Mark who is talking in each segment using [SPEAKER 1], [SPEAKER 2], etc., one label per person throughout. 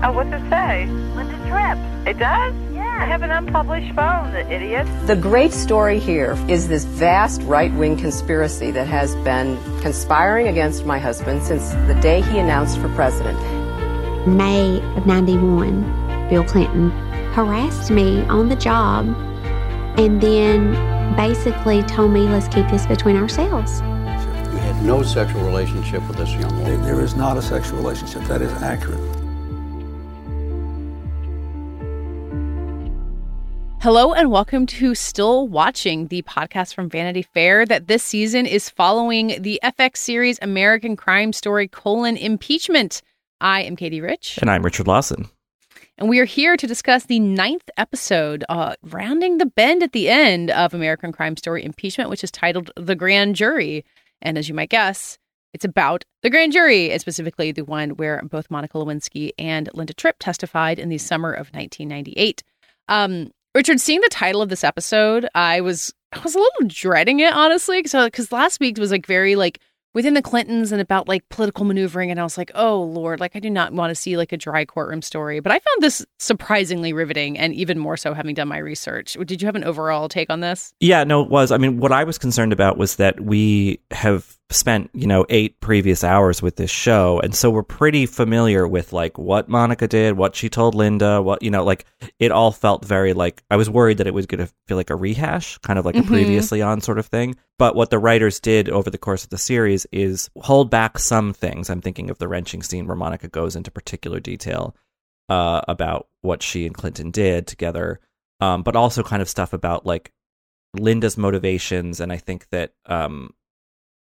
[SPEAKER 1] Oh, what's it say?
[SPEAKER 2] Linda Tripp.
[SPEAKER 1] It does?
[SPEAKER 2] Yeah.
[SPEAKER 1] I have an unpublished phone, the idiot.
[SPEAKER 3] The great story here is this vast right wing conspiracy that has been conspiring against my husband since the day he announced for president.
[SPEAKER 4] May of 91, Bill Clinton harassed me on the job and then basically told me, let's keep this between ourselves.
[SPEAKER 5] We had no sexual relationship with this young
[SPEAKER 6] There-
[SPEAKER 5] woman.
[SPEAKER 6] There is not a sexual relationship. That is accurate.
[SPEAKER 7] Hello and welcome to Still Watching, the podcast from Vanity Fair that this season is following the FX series American Crime Story colon impeachment. I am Katey Rich,
[SPEAKER 8] And I'm Richard Lawson.
[SPEAKER 7] and we are here to discuss the ninth episode, uh, rounding the bend at the end of American Crime Story impeachment, which is titled The Grand Jury. And as you might guess, it's about the grand jury, and specifically the one where both Monica Lewinsky and Linda Tripp testified in the summer of 1998. Um, Richard, seeing the title of this episode, I was I was a little dreading it honestly, because because uh, last week was like very like within the Clintons and about like political maneuvering, and I was like, oh lord, like I do not want to see like a dry courtroom story. But I found this surprisingly riveting, and even more so having done my research. Did you have an overall take on this?
[SPEAKER 8] Yeah, no, it was. I mean, what I was concerned about was that we have spent, you know, eight previous hours with this show. And so we're pretty familiar with like what Monica did, what she told Linda, what, you know, like it all felt very like I was worried that it was going to feel like a rehash, kind of like
[SPEAKER 7] Mhm.
[SPEAKER 8] a previously on sort of thing. But what the writers did over the course of the series is hold back some things. I'm thinking of the wrenching scene where Monica goes into particular detail uh, about what she and Clinton did together, um, but also kind of stuff about like Linda's motivations. And I think that, um,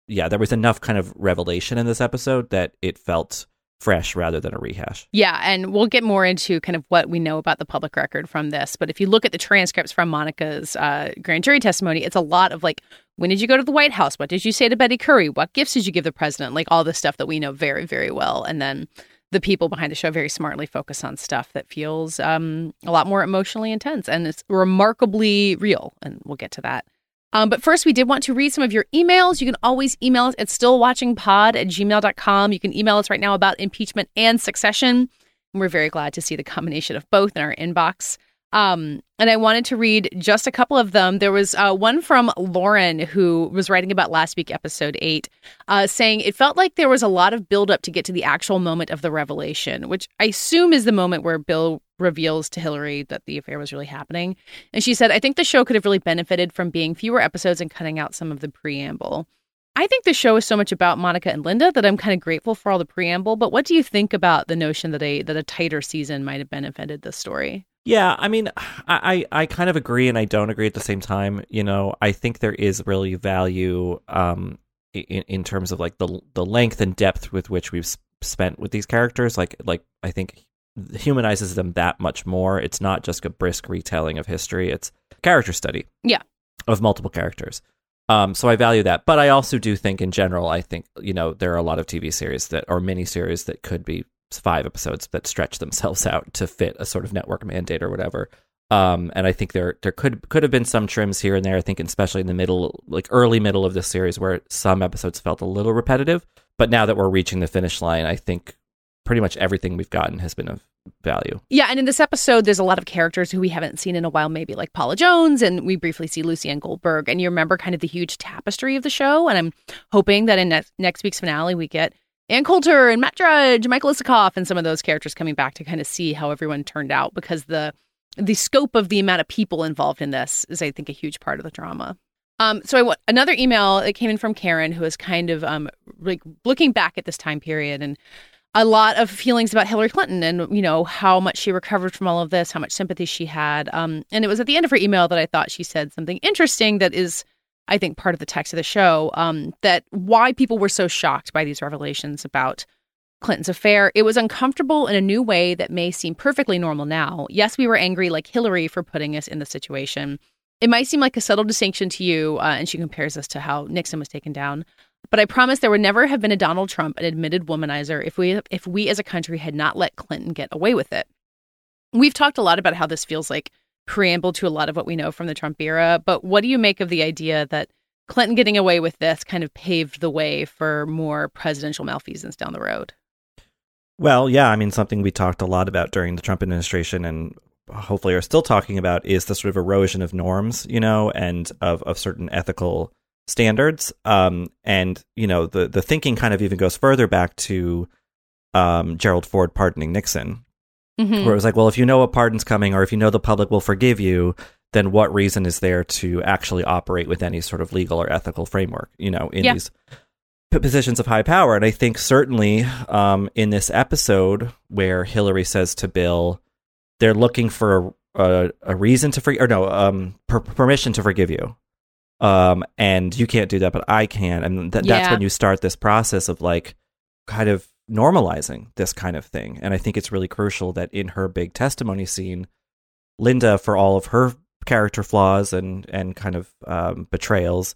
[SPEAKER 8] yeah, there was enough kind of revelation in this episode that it felt fresh rather than a rehash.
[SPEAKER 7] Yeah, and we'll get more into kind of what we know about the public record from this. But if you look at the transcripts from Monica's uh, grand jury testimony, it's a lot of like, when did you go to the White House? What did you say to Betty Currie? What gifts did you give the president? Like all this stuff that we know very, very well. And then the people behind the show very smartly focus on stuff that feels um, a lot more emotionally intense and it's remarkably real. And we'll get to that. Um, but first, we did want to read some of your emails. You can always email us at stillwatchingpod at gmail.com. You can email us right now about impeachment and succession. And we're very glad to see the combination of both in our inbox. Um, and I wanted to read just a couple of them. There was uh, one from Lauren who was writing about last week, episode eight, uh, saying it felt like there was a lot of buildup to get to the actual moment of the revelation, which I assume is the moment where Bill reveals to Hillary that the affair was really happening. And she said, I think the show could have really benefited from being fewer episodes and cutting out some of the preamble. I think the show is so much about Monica and Linda that I'm kind of grateful for all the preamble. But what do you think about the notion that a that a tighter season might have benefited the story?
[SPEAKER 8] Yeah, I mean, I, I, kind of agree and I don't agree at the same time. You know, I think there is really value um, in, in terms of like the the length and depth with which we've spent with these characters. Like, like I think humanizes them that much more. It's not just a brisk retelling of history; it's character study.
[SPEAKER 7] Yeah.
[SPEAKER 8] of multiple characters. Um, so I value that, but I also do think, in general, I think you know there are a lot of TV series that or mini series that could be five episodes that stretch themselves out to fit a sort of network mandate or whatever. Um, and I think there there could could have been some trims here and there. I think especially in the middle, like early middle of this series, where some episodes felt a little repetitive. But now that we're reaching the finish line, I think pretty much everything we've gotten has been of value.
[SPEAKER 7] Yeah, and in this episode, there's a lot of characters who we haven't seen in a while, maybe like Paula Jones, and we briefly see Lucianne Goldberg. And you remember kind of the huge tapestry of the show. And I'm hoping that in next, next week's finale, we get Ann Coulter and Matt Drudge, Michael Isikoff, and some of those characters coming back to kind of see how everyone turned out because the the scope of the amount of people involved in this is, I think, a huge part of the drama. Um, so I want another email that came in from Karen, who is kind of um, like looking back at this time period and a lot of feelings about Hillary Clinton and you know how much she recovered from all of this, how much sympathy she had. Um, and it was at the end of her email that I thought she said something interesting that is, I think, part of the text of the show. Um, that why people were so shocked by these revelations about Clinton's affair. It was uncomfortable in a new way that may seem perfectly normal now. Yes, we were angry like Hillary for putting us in the situation. It might seem like a subtle distinction to you, uh, and she compares this to how Nixon was taken down. But I promise there would never have been a Donald Trump, an admitted womanizer, if we if we as a country had not let Clinton get away with it. We've talked a lot about how this feels like preamble to a lot of what we know from the Trump era, but what do you make of the idea that Clinton getting away with this kind of paved the way for more presidential malfeasance down the road?
[SPEAKER 8] Well, yeah, I mean, something we talked a lot about during the Trump administration and hopefully are still talking about is the sort of erosion of norms, you know, and of, of certain ethical standards. Um, and, you know, the, the thinking kind of even goes further back to um, Gerald Ford pardoning Nixon,
[SPEAKER 7] Mhm.
[SPEAKER 8] where it was like, well, if you know a pardon's coming or if you know the public will forgive you, then what reason is there to actually operate with any sort of legal or ethical framework, you know, in
[SPEAKER 7] Yeah.
[SPEAKER 8] these p- positions of high power? And I think certainly um, in this episode where Hillary says to Bill, they're looking for a, a, a reason to forgive, or no, um, per- permission to forgive you. Um, and you can't do that, but I can. And th- that's
[SPEAKER 7] Yeah.
[SPEAKER 8] when you start this process of like kind of normalizing this kind of thing. And I think it's really crucial that in her big testimony scene, Linda, for all of her character flaws and and kind of um, betrayals,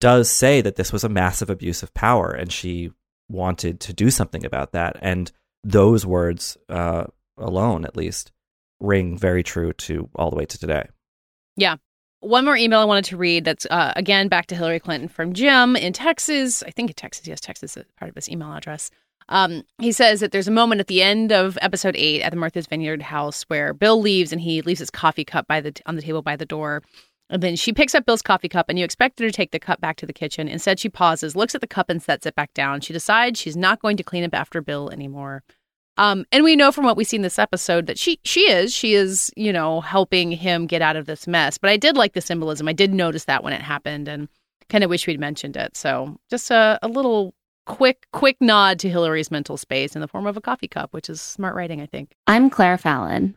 [SPEAKER 8] does say that this was a massive abuse of power, and she wanted to do something about that. And those words uh, alone, at least, ring very true to all the way to today.
[SPEAKER 7] Yeah. One more email I wanted to read that's, uh, again, back to Hillary Clinton from Jim in Texas. I think in Texas. Yes, Texas is part of his email address. Um, he says that there's a moment at the end of episode eight at the Martha's Vineyard house where Bill leaves and he leaves his coffee cup by the on the table by the door. And then she picks up Bill's coffee cup, and you expect her to take the cup back to the kitchen. Instead, she pauses, looks at the cup, and sets it back down. She decides she's not going to clean up after Bill anymore. Um, and we know from what we see in this episode that she she is she is you know helping him get out of this mess. But I did like the symbolism. I did notice that when it happened, and kind of wish we'd mentioned it. So just a, a little quick quick nod to Hillary's mental space in the form of a coffee cup, which is smart writing, I think.
[SPEAKER 9] I'm Claire Fallon.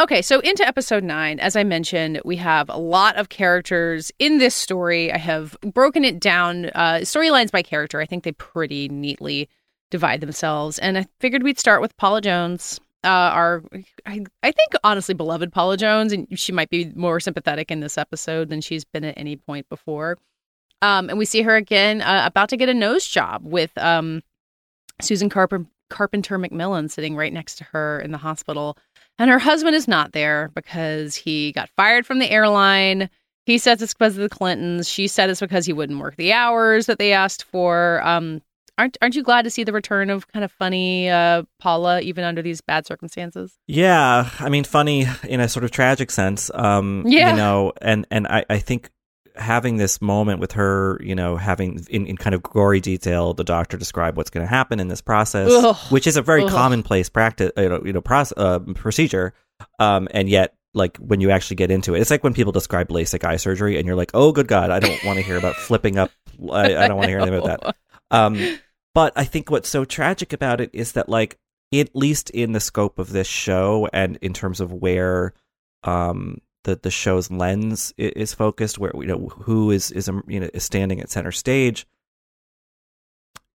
[SPEAKER 7] Okay, so into episode nine, as I mentioned, we have a lot of characters in this story. I have broken it down uh, storylines by character. I think they pretty neatly divide themselves. And I figured we'd start with Paula Jones, uh, our, I, I think, honestly beloved Paula Jones. And she might be more sympathetic in this episode than she's been at any point before. Um, and we see her again uh, about to get a nose job with um, Susan Carper- Carpenter McMillan sitting right next to her in the hospital. And her husband is not there because he got fired from the airline. He says it's because of the Clintons. She said it's because he wouldn't work the hours that they asked for. Um, aren't aren't you glad to see the return of kind of funny uh, Paula even under these bad circumstances?
[SPEAKER 8] Yeah, I mean, funny in a sort of tragic sense. Um,
[SPEAKER 7] Yeah.
[SPEAKER 8] you know, and and I, I think having this moment with her, you know, having in, in kind of gory detail, the doctor describe what's going to happen in this process,
[SPEAKER 7] Ugh.
[SPEAKER 8] which is a very
[SPEAKER 7] Ugh.
[SPEAKER 8] commonplace practice, you know, you know, process, uh, procedure. Um, and yet, like when you actually get into it, it's like when people describe LASIK eye surgery, and you're like, oh, good God, I don't want to hear about flipping up. I, I don't want to hear anything about that. Um, but I think what's so tragic about it is that, like, at least in the scope of this show and in terms of where um, the the show's lens is focused, where you know who is is um, you know is standing at center stage.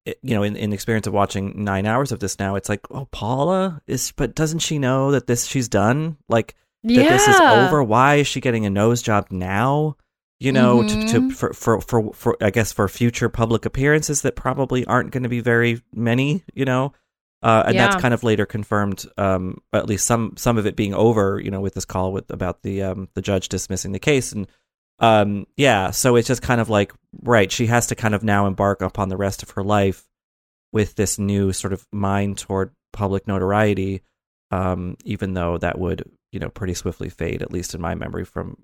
[SPEAKER 8] It, you know, in, in the experience of watching nine hours of this now, it's like, oh, Paula is, but doesn't she know that this she's done? Like that this is over. Why is she getting a nose job now? You know, to, to
[SPEAKER 7] Mhm.
[SPEAKER 8] for, for for for I guess for future public appearances that probably aren't going to be very many. You know, uh, and that's kind of later confirmed. Um, at least some some of it being over. You know, with this call with about the um the judge dismissing the case and Um, yeah, so it's just kind of like right. She has to kind of now embark upon the rest of her life with this new sort of mind toward public notoriety. Um, even though that would you know pretty swiftly fade, at least in my memory from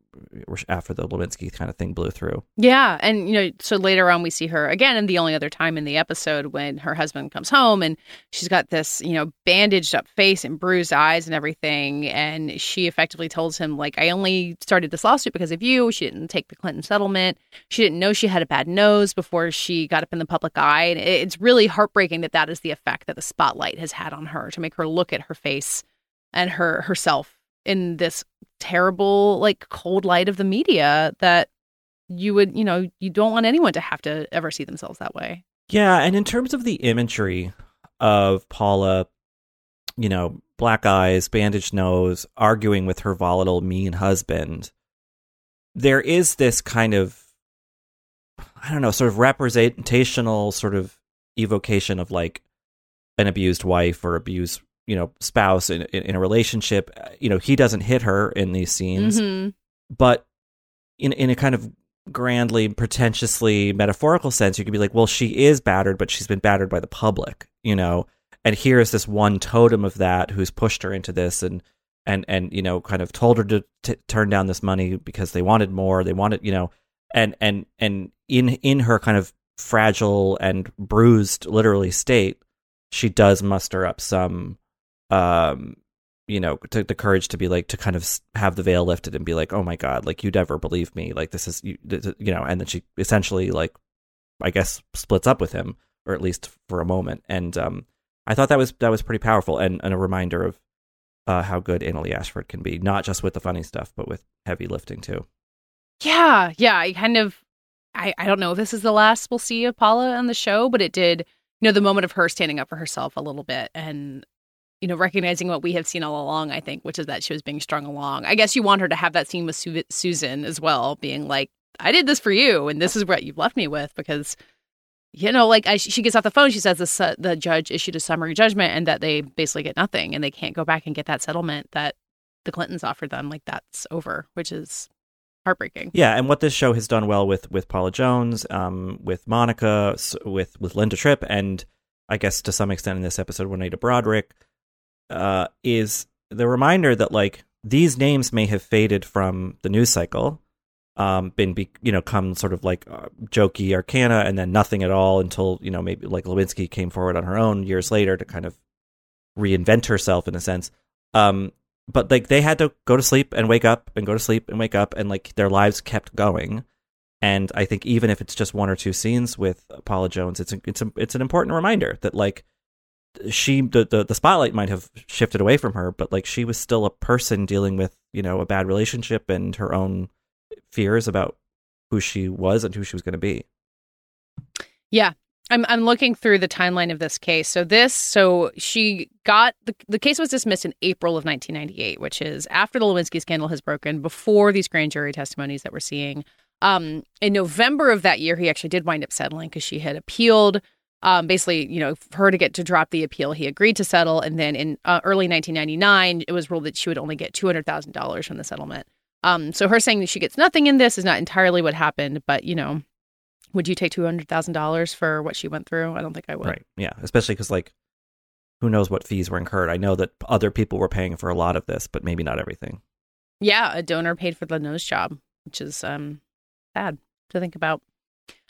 [SPEAKER 8] after the Lewinsky kind of thing blew through.
[SPEAKER 7] Yeah, and you know, so later on we see her again, and the only other time in the episode when her husband comes home and she's got this you know bandaged up face and bruised eyes and everything, and she effectively tells him like, "I only started this lawsuit because of you." She didn't take the Clinton settlement. She didn't know she had a bad nose before she got up in the public eye, and it's really heartbreaking that that is the effect that the spotlight has had on her to make her look at her face and her herself in this terrible like cold light of the media that you would you know you don't want anyone to have to ever see themselves that way.
[SPEAKER 8] Yeah and in terms of the imagery of paula you know black eyes bandaged nose arguing with her volatile mean husband there is this kind of i don't know sort of representational sort of evocation of like an abused wife or abused you know spouse in, in, in a relationship you know he doesn't hit her in these scenes.
[SPEAKER 7] Mm-hmm.
[SPEAKER 8] but in in a kind of grandly pretentiously metaphorical sense you could be like well she is battered but she's been battered by the public you know? And here's this one totem of that who's pushed her into this and and and you know kind of told her to t- turn down this money because they wanted more they wanted you know? And and and in in her kind of fragile and bruised literally state she does muster up some um you know took the courage to be like to kind of have the veil lifted and be like oh my god like you'd ever believe me like this is you, you know and then she essentially like i guess splits up with him or at least for a moment and um i thought that was that was pretty powerful and, and a reminder of uh, how good Annaleigh Ashford can be, not just with the funny stuff, but with heavy lifting too.
[SPEAKER 7] Yeah, yeah. I kind of, I, I don't know if this is the last we'll see of Paula on the show, but it did, you know, the moment of her standing up for herself a little bit and you know, recognizing what we have seen all along, I think, which is that she was being strung along. I guess you want her to have that scene with Su- Susan as well, being like, I did this for you, and this is what you've left me with, because, you know, like I, she gets off the phone, she says the, the judge issued a summary judgment and that they basically get nothing and they can't go back and get that settlement that the Clintons offered them. Like that's over, which is heartbreaking.
[SPEAKER 8] Yeah, and what this show has done well with with Paula Jones, um, with Monica, with with Linda Tripp, and I guess to some extent in this episode, Juanita Broaddrick, uh, is the reminder that like these names may have faded from the news cycle, um, been be, you know come sort of like uh, jokey arcana, and then nothing at all until you know maybe like Lewinsky came forward on her own years later to kind of reinvent herself in a sense. Um, but like they had to go to sleep and wake up and go to sleep and wake up and like their lives kept going. And I think even if it's just one or two scenes with Paula Jones, it's a, it's a, it's an important reminder that like she the, the the spotlight might have shifted away from her, but like she was still a person dealing with you know a bad relationship and her own fears about who she was and who she was going to be.
[SPEAKER 7] Yeah, I'm I'm looking through the timeline of this case. So this so she got the the case was dismissed in April of 1998, which is after the Lewinsky scandal has broken, before these grand jury testimonies that we're seeing. Um, in November of that year, he actually did wind up settling because she had appealed um, basically, you know, for her to get to drop the appeal, he agreed to settle. And then in uh, early 1999, it was ruled that she would only get $200,000 from the settlement. Um, so her saying that she gets nothing in this is not entirely what happened, but you know, would you take two hundred thousand dollars for what she went through? I don't think I would.
[SPEAKER 8] Right. Yeah. Especially because like, who knows what fees were incurred? I know that other people were paying for a lot of this, but maybe not everything.
[SPEAKER 7] Yeah, a donor paid for the nose job, which is um sad to think about.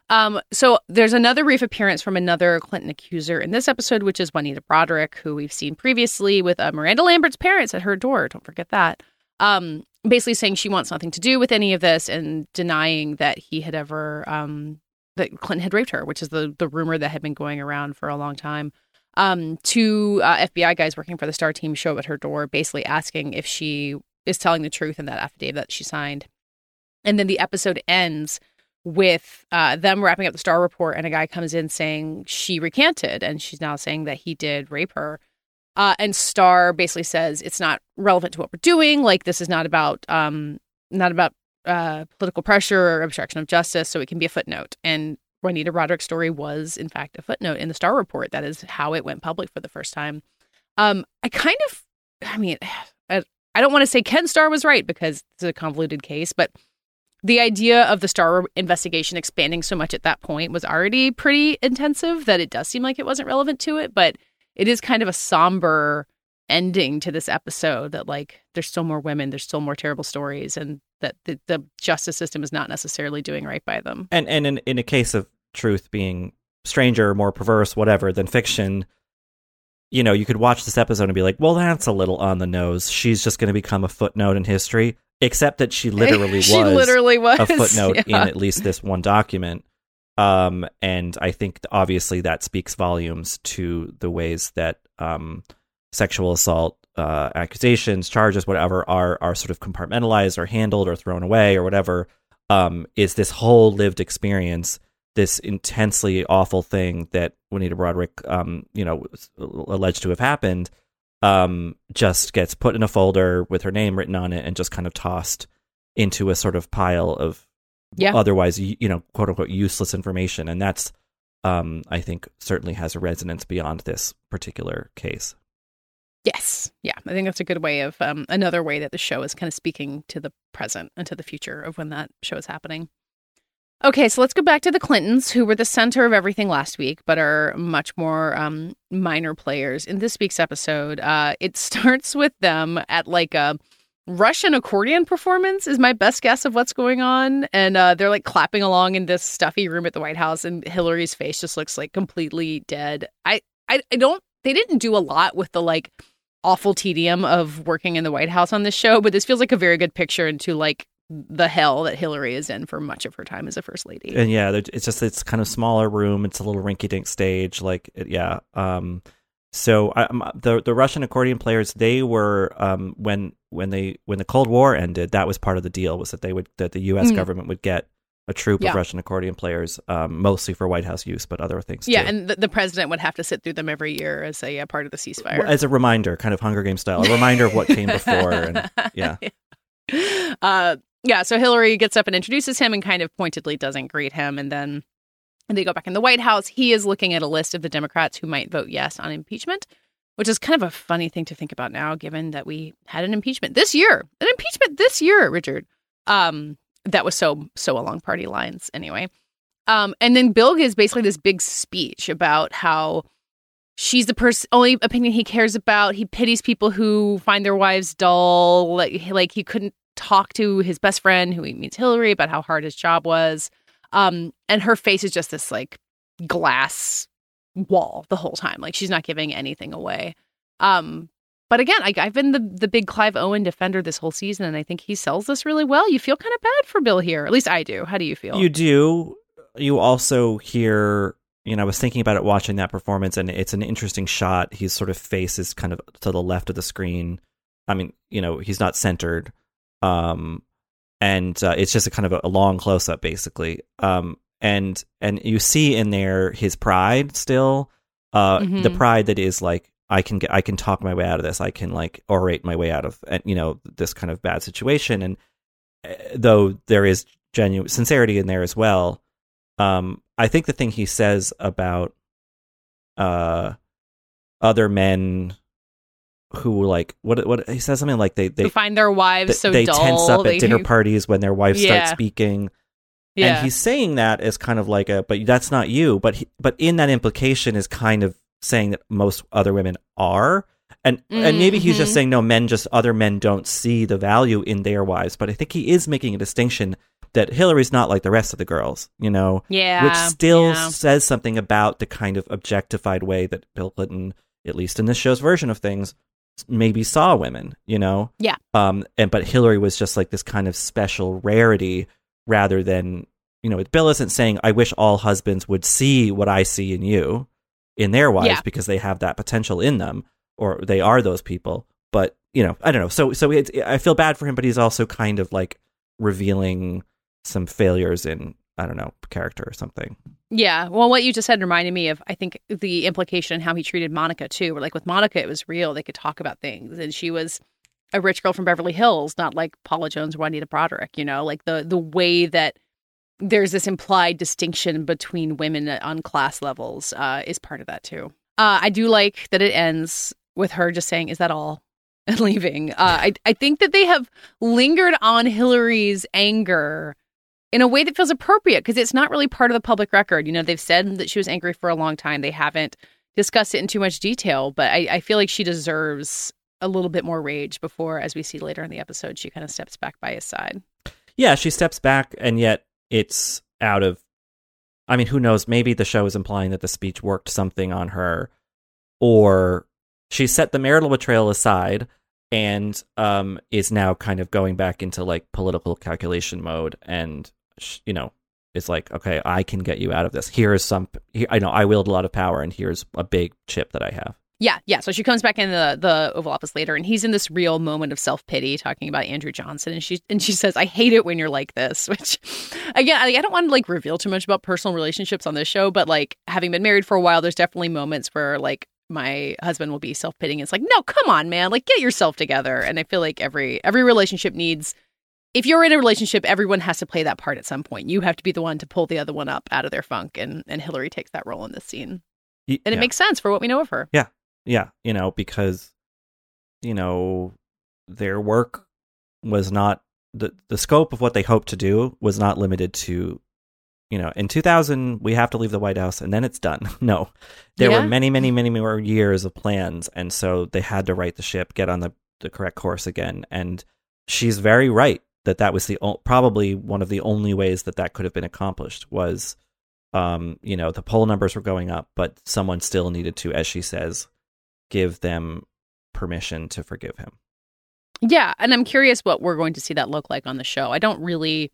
[SPEAKER 7] Um, so there's another brief appearance from another Clinton accuser in this episode, which is Juanita Broaddrick, who we've seen previously with uh, Miranda Lambert's parents at her door. Don't forget that. Um, basically saying she wants nothing to do with any of this and denying that he had ever um, that Clinton had raped her, which is the the rumor that had been going around for a long time. Um, two uh, FBI guys working for the Starr team show up at her door, basically asking if she is telling the truth in that affidavit that she signed. And then the episode ends with uh, them wrapping up the Starr report, and a guy comes in saying she recanted, and she's now saying that he did rape her. Uh, and Starr basically says it's not relevant to what we're doing. Like this is not about um, not about uh, political pressure or obstruction of justice, so it can be a footnote. And Juanita Broaddrick's story was, in fact, a footnote in the Starr report. That is how it went public for the first time. Um, I kind of, I mean, I, don't want to say Ken Starr was right because it's a convoluted case, but the idea of the Starr investigation expanding so much at that point was already pretty intensive that it does seem like it wasn't relevant to it, but it is kind of a somber ending to this episode that like there's still more women, there's still more terrible stories, and that the, the justice system is not necessarily doing right by them.
[SPEAKER 8] And and in, in a case of truth being stranger, more perverse, whatever than fiction, you know, you could watch this episode and be like, well, that's a little on the nose. She's just going to become a footnote in history, except that she literally
[SPEAKER 7] She
[SPEAKER 8] was
[SPEAKER 7] literally was,
[SPEAKER 8] a footnote
[SPEAKER 7] yeah.
[SPEAKER 8] in at least this one document. Um, and I think obviously that speaks volumes to the ways that um, sexual assault uh, accusations, charges, whatever, are are sort of compartmentalized or handled or thrown away or whatever. Um, is this whole lived experience this intensely awful thing that Juanita Broaddrick, um, you know, alleged to have happened, um, just gets put in a folder with her name written on it and just kind of tossed into a sort of pile of
[SPEAKER 7] Yeah.
[SPEAKER 8] otherwise, you know, quote unquote useless information, and that's, um, I think, certainly has a resonance beyond this particular case.
[SPEAKER 7] Yes. Yeah. I think that's a good way of um, another way that the show is kind of speaking to the present and to the future of when that show is happening. Okay, so let's go back to the Clintons, who were the center of everything last week, but are much more um, minor players. In this week's episode, uh, it starts with them at like a Russian accordion performance, is my best guess of what's going on. And uh, they're like clapping along in this stuffy room at the White House, and Hillary's face just looks like completely dead. I, I, I don't, they didn't do a lot with the like awful tedium of working in the White House on this show, but this feels like a very good picture into like the hell that Hillary is in for much of her time as a first lady.
[SPEAKER 8] and yeah it's just it's kind of smaller room it's a little rinky dink stage like yeah um so I, um, the the russian accordion players they were um when when they when the cold war ended that was part of the deal was that they would that the us
[SPEAKER 7] Mm.
[SPEAKER 8] government would get a troupe
[SPEAKER 7] Yeah.
[SPEAKER 8] of russian accordion players um mostly for white house use but other things
[SPEAKER 7] yeah,
[SPEAKER 8] too.
[SPEAKER 7] and the, the president would have to sit through them every year as a uh, part of the ceasefire.
[SPEAKER 8] as a reminder kind of hunger game style a reminder of what came before and yeah
[SPEAKER 7] uh, yeah, so Hillary gets up and introduces him and kind of pointedly doesn't greet him. And then they go back in the White House. He is looking at a list of the Democrats who might vote yes on impeachment, which is kind of a funny thing to think about now, given that we had an impeachment this year, an impeachment this year, Richard. Um, that was so, so along party lines anyway. Um, and then Bill gives basically this big speech about how she's the person only opinion he cares about. He pities people who find their wives dull. Like, like he couldn't talk to his best friend who he meets Hillary about how hard his job was. Um, and her face is just this like glass wall the whole time. Like she's not giving anything away. Um, but again, I, I've been the the big Clive Owen defender this whole season, and I think he sells this really well. You feel kind of bad for Bill here, at least I do. How do you feel?
[SPEAKER 8] You do. You also hear, you know, I was thinking about it watching that performance, and it's an interesting shot. His sort of face is kind of to the left of the screen. I mean, you know, he's not centered. Um, and uh, it's just a kind of a, a long close up, basically. Um, and and you see in there his pride still, uh, the
[SPEAKER 7] Mhm.
[SPEAKER 8] pride that is like I can get, I can talk my way out of this. I can like orate my way out of, you know, this kind of bad situation. And uh, though there is genuine sincerity in there as well, um, I think the thing he says about uh other men who like what what he says something like they they
[SPEAKER 7] who find their wives
[SPEAKER 8] th-
[SPEAKER 7] so
[SPEAKER 8] they
[SPEAKER 7] dull.
[SPEAKER 8] tense up
[SPEAKER 7] they,
[SPEAKER 8] at dinner parties when their wives
[SPEAKER 7] Yeah.
[SPEAKER 8] start speaking.
[SPEAKER 7] Yeah.
[SPEAKER 8] And he's saying that as kind of like a, but that's not you. But he, but in that implication is kind of saying that most other women are, and and maybe he's just
[SPEAKER 7] Mhm.
[SPEAKER 8] saying no, men just other men don't see the value in their wives. But I think he is making a distinction that Hillary's not like the rest of the girls, you know,
[SPEAKER 7] Yeah,
[SPEAKER 8] which still
[SPEAKER 7] yeah.
[SPEAKER 8] says something about the kind of objectified way that Bill Clinton, at least in this show's version of things, maybe saw women, you know.
[SPEAKER 7] Yeah.
[SPEAKER 8] Um. And but Hillary was just like this kind of special rarity rather than you know. Bill isn't saying I wish all husbands would see what I see in you in their wives
[SPEAKER 7] Yeah.
[SPEAKER 8] because they have that potential in them or they are those people. But you know, I don't know. So so it's, I feel bad for him, but he's also kind of like revealing some failures in I don't know character or something.
[SPEAKER 7] Yeah. Well, what you just said reminded me of, I think, the implication how he treated Monica, too. Where, like, with Monica, it was real. They could talk about things. And she was a rich girl from Beverly Hills, not like Paula Jones or Juanita Broaddrick, you know? Like, the, the way that there's this implied distinction between women on class levels uh, is part of that, too. Uh, I do like that it ends with her just saying, Is that all? And leaving. Uh, I, I think that they have lingered on Hillary's anger in a way that feels appropriate because it's not really part of the public record. You know, they've said that she was angry for a long time. They haven't discussed it in too much detail, but I, I feel like she deserves a little bit more rage before, as we see later in the episode, she kind of steps back by his side.
[SPEAKER 8] Yeah, she steps back, and yet it's out of. I mean, who knows? Maybe the show is implying that the speech worked something on her, or she set the marital betrayal aside and um, is now kind of going back into like political calculation mode, and you know, it's like, okay, I can get you out of this. Here is some. Here, I know I wield a lot of power, and here's a big chip that I have.
[SPEAKER 7] Yeah, yeah. So she comes back in the the Oval Office later, and he's in this real moment of self pity, talking about Andrew Johnson, and she and she says, "I hate it when you're like this." Which, again, I, I don't want to like reveal too much about personal relationships on this show, but like having been married for a while, there's definitely moments where like my husband will be self pitying. It's like, no, come on, man, like get yourself together. And I feel like every every relationship needs. If you're in a relationship, everyone has to play that part at some point. You have to be the one to pull the other one up out of their funk, and and Hillary takes that role in this scene, and it
[SPEAKER 8] yeah.
[SPEAKER 7] makes sense for what we know of her.
[SPEAKER 8] Yeah, yeah, you know, because you know their work was not the the scope of what they hoped to do was not limited to you know in 2000 we have to leave the white house and then it's done no there
[SPEAKER 7] Yeah.
[SPEAKER 8] were many many many more years of plans and so they had to right the ship get on the the correct course again and she's very right that that was the o- probably one of the only ways that that could have been accomplished was um you know the poll numbers were going up but someone still needed to as she says give them permission to forgive him
[SPEAKER 7] Yeah, and I'm curious what we're going to see that look like on the show. I don't really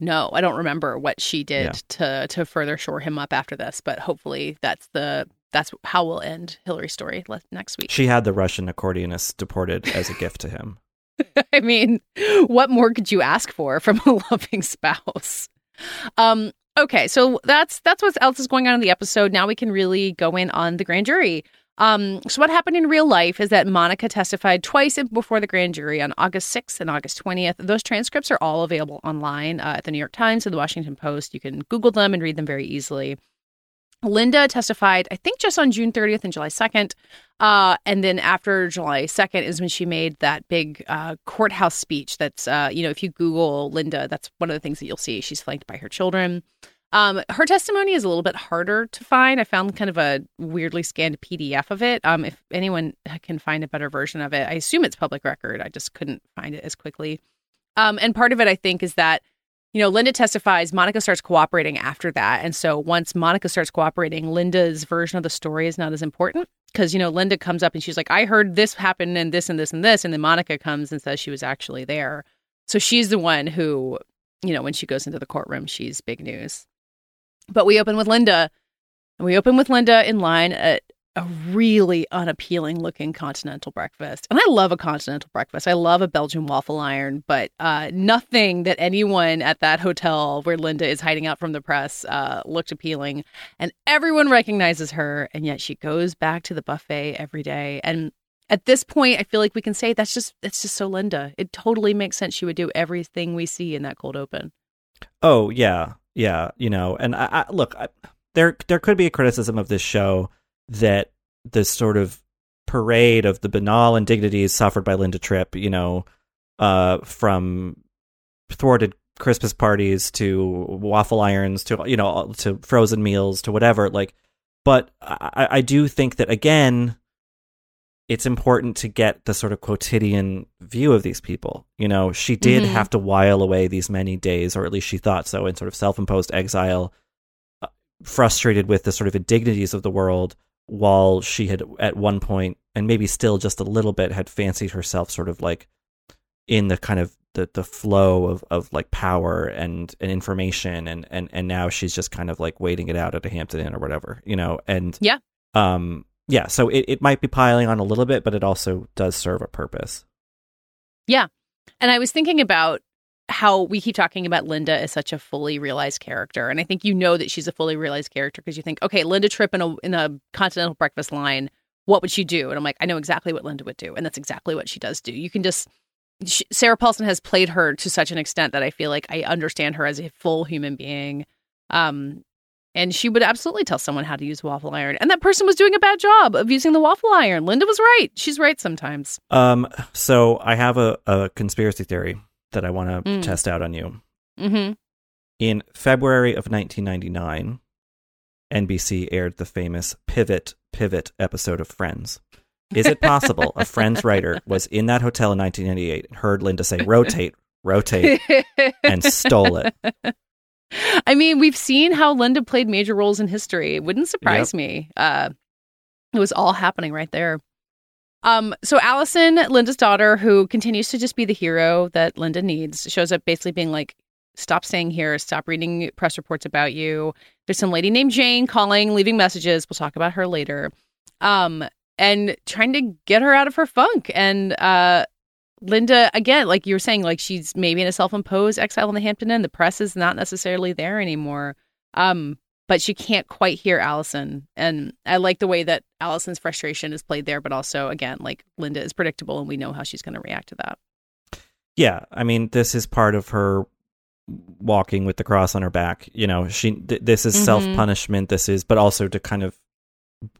[SPEAKER 7] know. I don't remember what she did
[SPEAKER 8] Yeah.
[SPEAKER 7] to to further shore him up after this, but hopefully that's the that's how we'll end Hillary's story le- next week.
[SPEAKER 8] she had the russian accordionist deported as a gift to him
[SPEAKER 7] I mean, what more could you ask for from a loving spouse? Um, okay, so that's that's what else is going on in the episode. Now we can really go in on the grand jury. Um, so what happened in real life is that Monica testified twice before the grand jury on August 6th and August 20th. Those transcripts are all available online uh, at the New York Times and the Washington Post. You can Google them and read them very easily. Linda testified, I think, just on June 30th and July 2nd. Uh, and then after July 2nd is when she made that big uh, courthouse speech. That's, uh, you know, if you Google Linda, that's one of the things that you'll see. She's flanked by her children. Um, her testimony is a little bit harder to find. I found kind of a weirdly scanned PDF of it. Um, if anyone can find a better version of it, I assume it's public record. I just couldn't find it as quickly. Um, and part of it, I think, is that you know, Linda testifies, Monica starts cooperating after that. And so once Monica starts cooperating, Linda's version of the story is not as important because, you know, Linda comes up and she's like, I heard this happen and this and this and this. And then Monica comes and says she was actually there. So she's the one who, you know, when she goes into the courtroom, she's big news. But we open with Linda, and we open with Linda in line at a really unappealing looking continental breakfast. And I love a continental breakfast. I love a Belgian waffle iron, but uh, nothing that anyone at that hotel where Linda is hiding out from the press uh, looked appealing. And everyone recognizes her, and yet she goes back to the buffet every day. And at this point, I feel like we can say that's just that's just so Linda. It totally makes sense she would do everything we see in that cold open.
[SPEAKER 8] Oh yeah, yeah. You know, and I, I look, I, there there could be a criticism of this show that this sort of parade of the banal indignities suffered by Linda Tripp, you know, uh, from thwarted Christmas parties to waffle irons to you know to frozen meals to whatever. Like, but I, I do think that again, it's important to get the sort of quotidian view of these people. You know, she did
[SPEAKER 7] Mhm.
[SPEAKER 8] have to while away these many days, or at least she thought so, in sort of self-imposed exile, uh, frustrated with the sort of indignities of the world, while she had at one point, and maybe still just a little bit, had fancied herself sort of like in the kind of the, the flow of, of like power and, and information and, and, and now she's just kind of like waiting it out at a Hampton Inn or whatever, you know, and
[SPEAKER 7] Yeah.
[SPEAKER 8] um yeah, so it, it might be piling on a little bit, but it also does serve a purpose.
[SPEAKER 7] Yeah. And I was thinking about how we keep talking about Linda as such a fully realized character. And I think you know that she's a fully realized character because you think, okay, Linda Tripp in a in a continental breakfast line, what would she do? And I'm like, I know exactly what Linda would do. And that's exactly what she does do. You can just she, Sarah Paulson has played her to such an extent that I feel like I understand her as a full human being. Um and she would absolutely tell someone how to use a waffle iron. And that person was doing a bad job of using the waffle iron. Linda was right. She's right sometimes.
[SPEAKER 8] Um, so I have a, a conspiracy theory that I want to
[SPEAKER 7] Mm.
[SPEAKER 8] test out on you.
[SPEAKER 7] Mm-hmm.
[SPEAKER 8] In February of 1999, NBC aired the famous Pivot Pivot episode of Friends. Is it possible a Friends writer was in that hotel in 1998 and heard Linda say rotate, rotate, and stole it?
[SPEAKER 7] I mean, we've seen how Linda played major roles in history. It wouldn't surprise
[SPEAKER 8] Yep.
[SPEAKER 7] me. Uh, it was all happening right there. Um, so Allison, Linda's daughter, who continues to just be the hero that Linda needs, shows up basically being like, "Stop staying here. Stop reading press reports about you." There's some lady named Jane calling, leaving messages. We'll talk about her later. Um, and trying to get her out of her funk. And uh, Linda, again, like you were saying, like she's maybe in a self-imposed exile in the Hampton Inn. The press is not necessarily there anymore. Um, but she can't quite hear Allison. And I like the way that Allison's frustration is played there, but also again, like Linda is predictable and we know how she's going to react to that.
[SPEAKER 8] Yeah, I mean, this is part of her walking with the cross on her back. You know, she th- this is
[SPEAKER 7] Mhm.
[SPEAKER 8] self punishment. This is, but also to kind of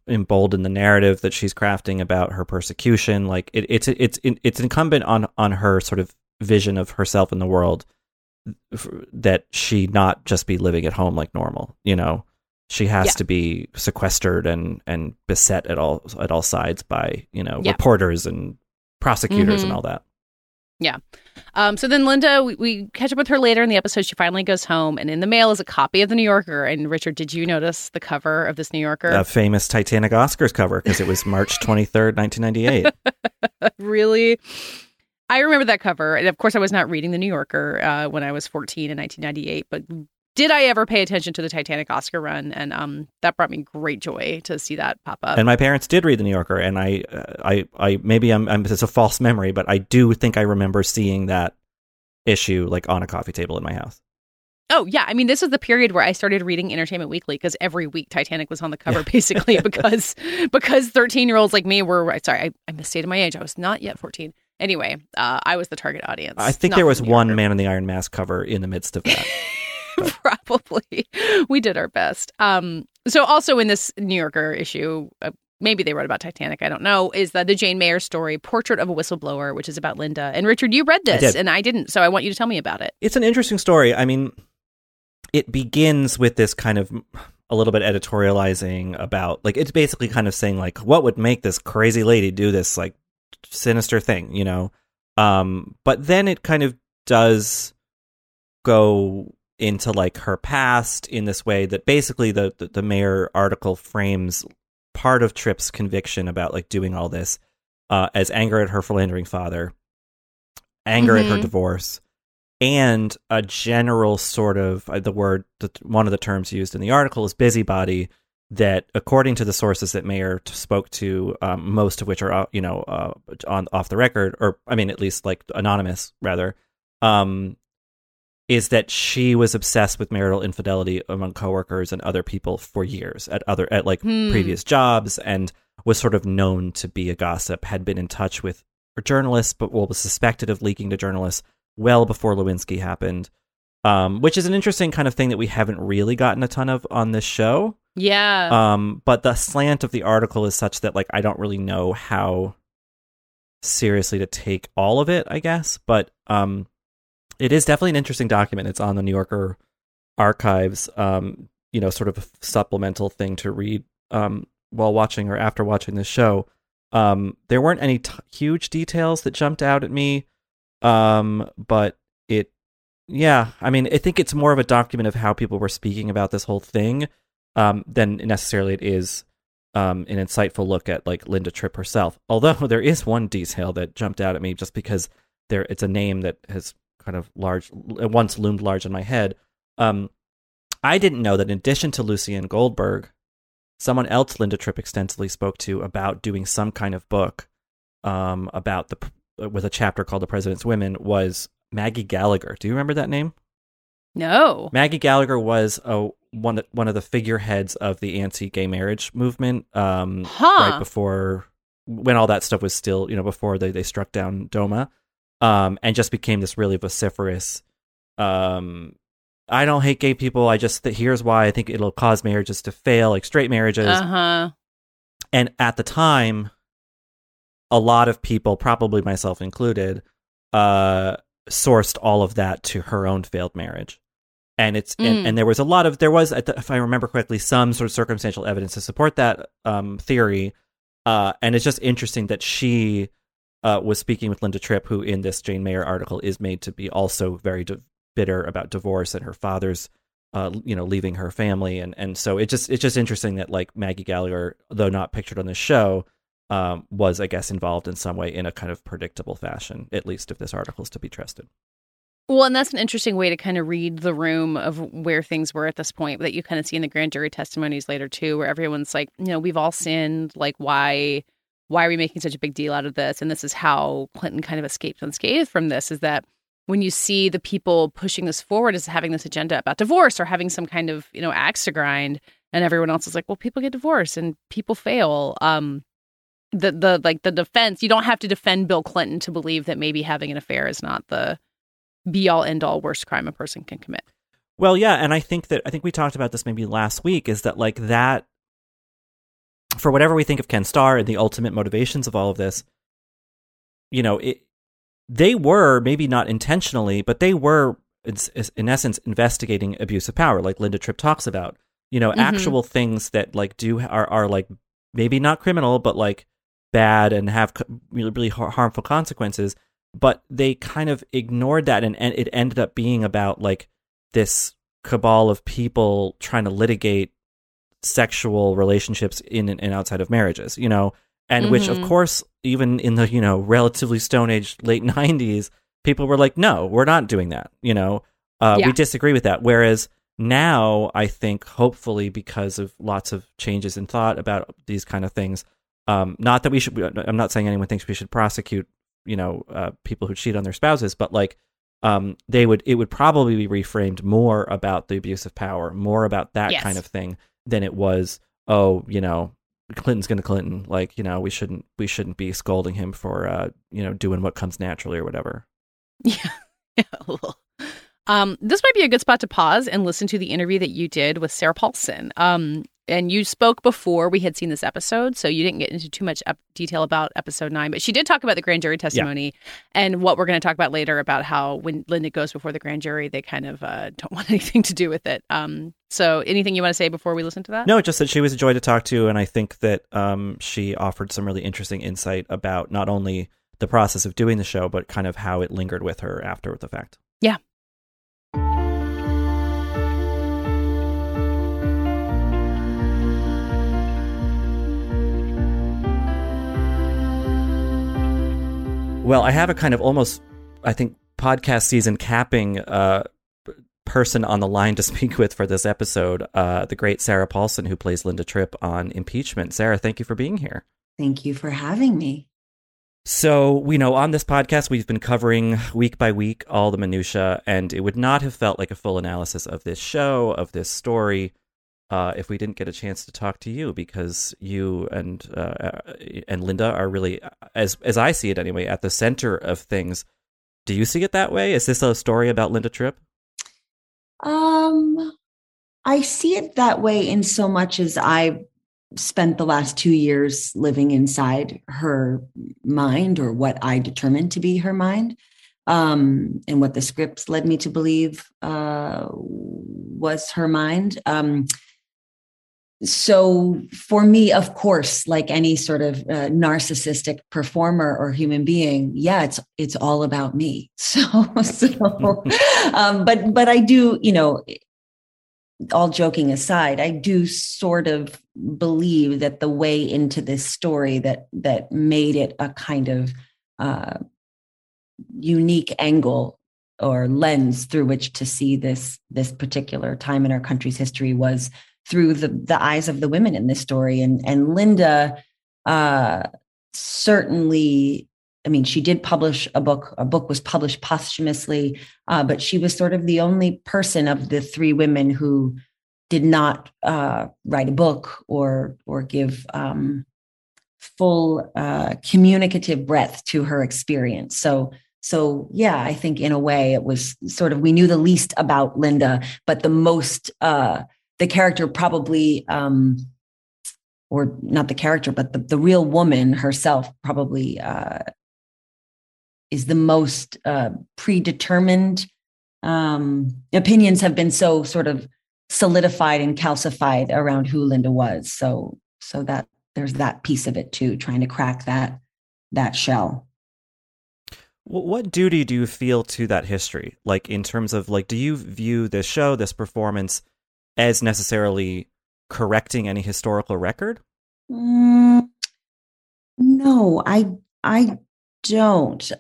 [SPEAKER 8] embolden the narrative that she's crafting about her persecution. Like it, it's it's it's incumbent on on her sort of vision of herself in the world that she not just be living at home like normal. You know, she has
[SPEAKER 7] Yeah.
[SPEAKER 8] to be sequestered and and beset at all at all sides by you know
[SPEAKER 7] Yeah.
[SPEAKER 8] reporters and prosecutors and
[SPEAKER 7] Mhm.
[SPEAKER 8] all that.
[SPEAKER 7] Yeah. Um, so then Linda, we, we catch up with her later in the episode. She finally goes home, and in the mail is a copy of the New Yorker. And Richard, did you notice the cover of this New Yorker?
[SPEAKER 8] a famous Titanic Oscars cover because it was March 23rd, 1998.
[SPEAKER 7] really? I remember that cover. And of course, I was not reading the New Yorker uh, when I was 14 in 1998, but did I ever pay attention to the Titanic Oscar run? And um, that brought me great joy to see that pop up.
[SPEAKER 8] and my parents did read the New Yorker, and I, uh, I, I maybe I'm, I'm, it's a false memory, but I do think I remember seeing that issue like on a coffee table in my house.
[SPEAKER 7] Oh yeah, I mean this is the period where I started reading Entertainment Weekly because every week Titanic was on the cover, basically because because thirteen year olds like me were sorry I, I misstated my age. I was not yet fourteen. Anyway, uh, I was the target audience.
[SPEAKER 8] I think there was
[SPEAKER 7] the
[SPEAKER 8] one. Man in the Iron Mask cover in the midst of that.
[SPEAKER 7] probably we did our best. Um, so also in this New Yorker issue. Uh, Maybe they wrote about Titanic. I don't know. Is that the Jane Mayer story, Portrait of a Whistleblower, which is about Linda and Richard? You read this,
[SPEAKER 8] did.
[SPEAKER 7] and I didn't. So I want you to tell me about it.
[SPEAKER 8] it's an interesting story. I mean, it begins with this kind of a little bit editorializing about like it's basically kind of saying like what would make this crazy lady do this like sinister thing, you know. Um but then it kind of does go into like her past in this way that basically the the, the Mayer article frames part of Tripp's conviction about like doing all this uh as anger at her philandering father, anger at her
[SPEAKER 7] Mhm.
[SPEAKER 8] divorce, and a general sort of uh, the word the, one of the terms used in the article is busybody that according to the sources that Mayer t- spoke to um, most of which are uh, you know uh, on off the record or i mean at least like anonymous rather um is that she was obsessed with marital infidelity among coworkers and other people for years at other at like
[SPEAKER 7] Hmm.
[SPEAKER 8] previous jobs and was sort of known to be a gossip had been in touch with journalists but well, was suspected of leaking to journalists well before Lewinsky happened, um, which is an interesting kind of thing that we haven't really gotten a ton of on this show.
[SPEAKER 7] Yeah.
[SPEAKER 8] Um, but the slant of the article is such that like I don't really know how seriously to take all of it. I guess, but um, it is definitely an interesting document. It's on the New Yorker archives. Um, you know, sort of a supplemental thing to read um, while watching or after watching this show. Um, there weren't any t- huge details that jumped out at me, um, but it, yeah, I mean, I think it's more of a document of how people were speaking about this whole thing um, than necessarily it is um, an insightful look at like Linda Tripp herself. Although there is one detail that jumped out at me just because there it's a name that has kind of large once loomed large in my head. Um, I didn't know that in addition to Lucianne Goldberg, someone else Linda Tripp extensively spoke to about doing some kind of book um, about the with a chapter called "The President's Women" was Maggie Gallagher. Do you remember that name?
[SPEAKER 7] no.
[SPEAKER 8] Maggie Gallagher was a one one of the figureheads of the anti-gay marriage movement. Um,
[SPEAKER 7] Huh.
[SPEAKER 8] Right before when all that stuff was still, you know, before they they struck down DOMA, um, and just became this really vociferous. Um, I don't hate gay people. I just th- here's why I think it'll cause marriages to fail, like straight marriages.
[SPEAKER 7] Uh huh.
[SPEAKER 8] And at the time, a lot of people, probably myself included, uh, sourced all of that to her own failed marriage. And it's and,
[SPEAKER 7] Mm.
[SPEAKER 8] and there was a lot of there was if I remember correctly some sort of circumstantial evidence to support that um, theory, uh, and it's just interesting that she uh, was speaking with Linda Tripp, who in this Jane Mayer article is made to be also very di- bitter about divorce and her father's uh, you know leaving her family and and so it just it's just interesting that like Maggie Gallagher, though not pictured on the show. Um, was I guess involved in some way in a kind of predictable fashion, at least if this article is to be trusted.
[SPEAKER 7] Well, and that's an interesting way to kind of read the room of where things were at this point that you kind of see in the grand jury testimonies later too, where everyone's like, you know, we've all sinned. Like, why, why are we making such a big deal out of this? And this is how Clinton kind of escaped unscathed from this. Is that when you see the people pushing this forward as having this agenda about divorce or having some kind of you know axe to grind, and everyone else is like, well, people get divorced and people fail. Um, the the like the defense, you don't have to defend Bill Clinton to believe that maybe having an affair is not the be all end all worst crime a person can commit.
[SPEAKER 8] Well, yeah, and I think that I think we talked about this maybe last week is that like that for whatever we think of Ken Starr and the ultimate motivations of all of this, you know, it they were maybe not intentionally, but they were in, in essence investigating abuse of power, like Linda Tripp talks about. You know,
[SPEAKER 7] Mhm.
[SPEAKER 8] actual things that like do are are like maybe not criminal, but like bad and have really really har- harmful consequences. But they kind of ignored that, and, and it ended up being about like this cabal of people trying to litigate sexual relationships in and outside of marriages, you know, and which of
[SPEAKER 7] Mhm.
[SPEAKER 8] course, even in the, you know, relatively stone age late nineties, people were like, no, we're not doing that. You know, uh,
[SPEAKER 7] Yeah.
[SPEAKER 8] we disagree with that. Whereas now I think hopefully because of lots of changes in thought about these kind of things, um, not that we should, I'm not saying anyone thinks we should prosecute, you know, uh, people who cheat on their spouses, but like, um, they would, it would probably be reframed more about the abuse of power, more about that
[SPEAKER 7] Yes.
[SPEAKER 8] kind of thing than it was, oh, you know, Clinton's going to Clinton. Like, you know, we shouldn't we shouldn't be scolding him for uh, you know, doing what comes naturally or whatever.
[SPEAKER 7] Yeah. yeah. um, this might be a good spot to pause and listen to the interview that you did with Sarah Paulson. Um, and you spoke before we had seen this episode, so you didn't get into too much detail about episode nine. But she did talk about the grand jury testimony and what we're going to talk about later about how when Linda goes before the grand jury, they kind of uh, don't want anything to do with it. Um, so anything you want to say before we listen to that?
[SPEAKER 8] No, just that she was a joy to talk to, and I think that um, she offered some really interesting insight about not only the process of doing the show, but kind of how it lingered with her after the fact.
[SPEAKER 7] Yeah.
[SPEAKER 8] Well, I have a kind of almost, I think, podcast season capping uh, person on the line to speak with for this episode, uh, the great Sarah Paulson, who plays Linda Tripp on impeachment. Sarah, thank you for being here.
[SPEAKER 10] Thank you for having me.
[SPEAKER 8] So, we know on this podcast, we've been covering week by week all the minutia, and it would not have felt like a full analysis of this show, of this story, uh, if we didn't get a chance to talk to you, because you and uh, and Linda are really, as as I see it anyway, at the center of things. Do you see it that way? Is this a story about Linda Tripp?
[SPEAKER 10] Um, I see it that way in so much as I spent the last two years living inside her mind or what I determined to be her mind. Um, and what the scripts led me to believe uh, was her mind. Um, so for me, of course, like any sort of uh, narcissistic performer or human being, yeah, it's it's all about me. So, so um, but but I do, you know, all joking aside, I do sort of believe that the way into this story that that made it a kind of uh, unique angle or lens through which to see this this particular time in our country's history was through the the eyes of the women in this story. And and Linda uh certainly I mean she did publish a book a book was published posthumously uh but she was sort of the only person of the three women who did not uh write a book or or give um full uh communicative breadth to her experience. So so yeah i think in a way it was sort of we knew the least about linda but the most uh the character probably um or not the character but the, the real woman herself probably uh is the most uh predetermined um, opinions have been so sort of solidified and calcified around who Linda was. So so that there's that piece of it too, trying to crack that that shell.
[SPEAKER 8] What duty do you feel to that history? Like in terms of like, do you view this show, this performance, as necessarily correcting any historical record?
[SPEAKER 10] Mm, no, I I don't.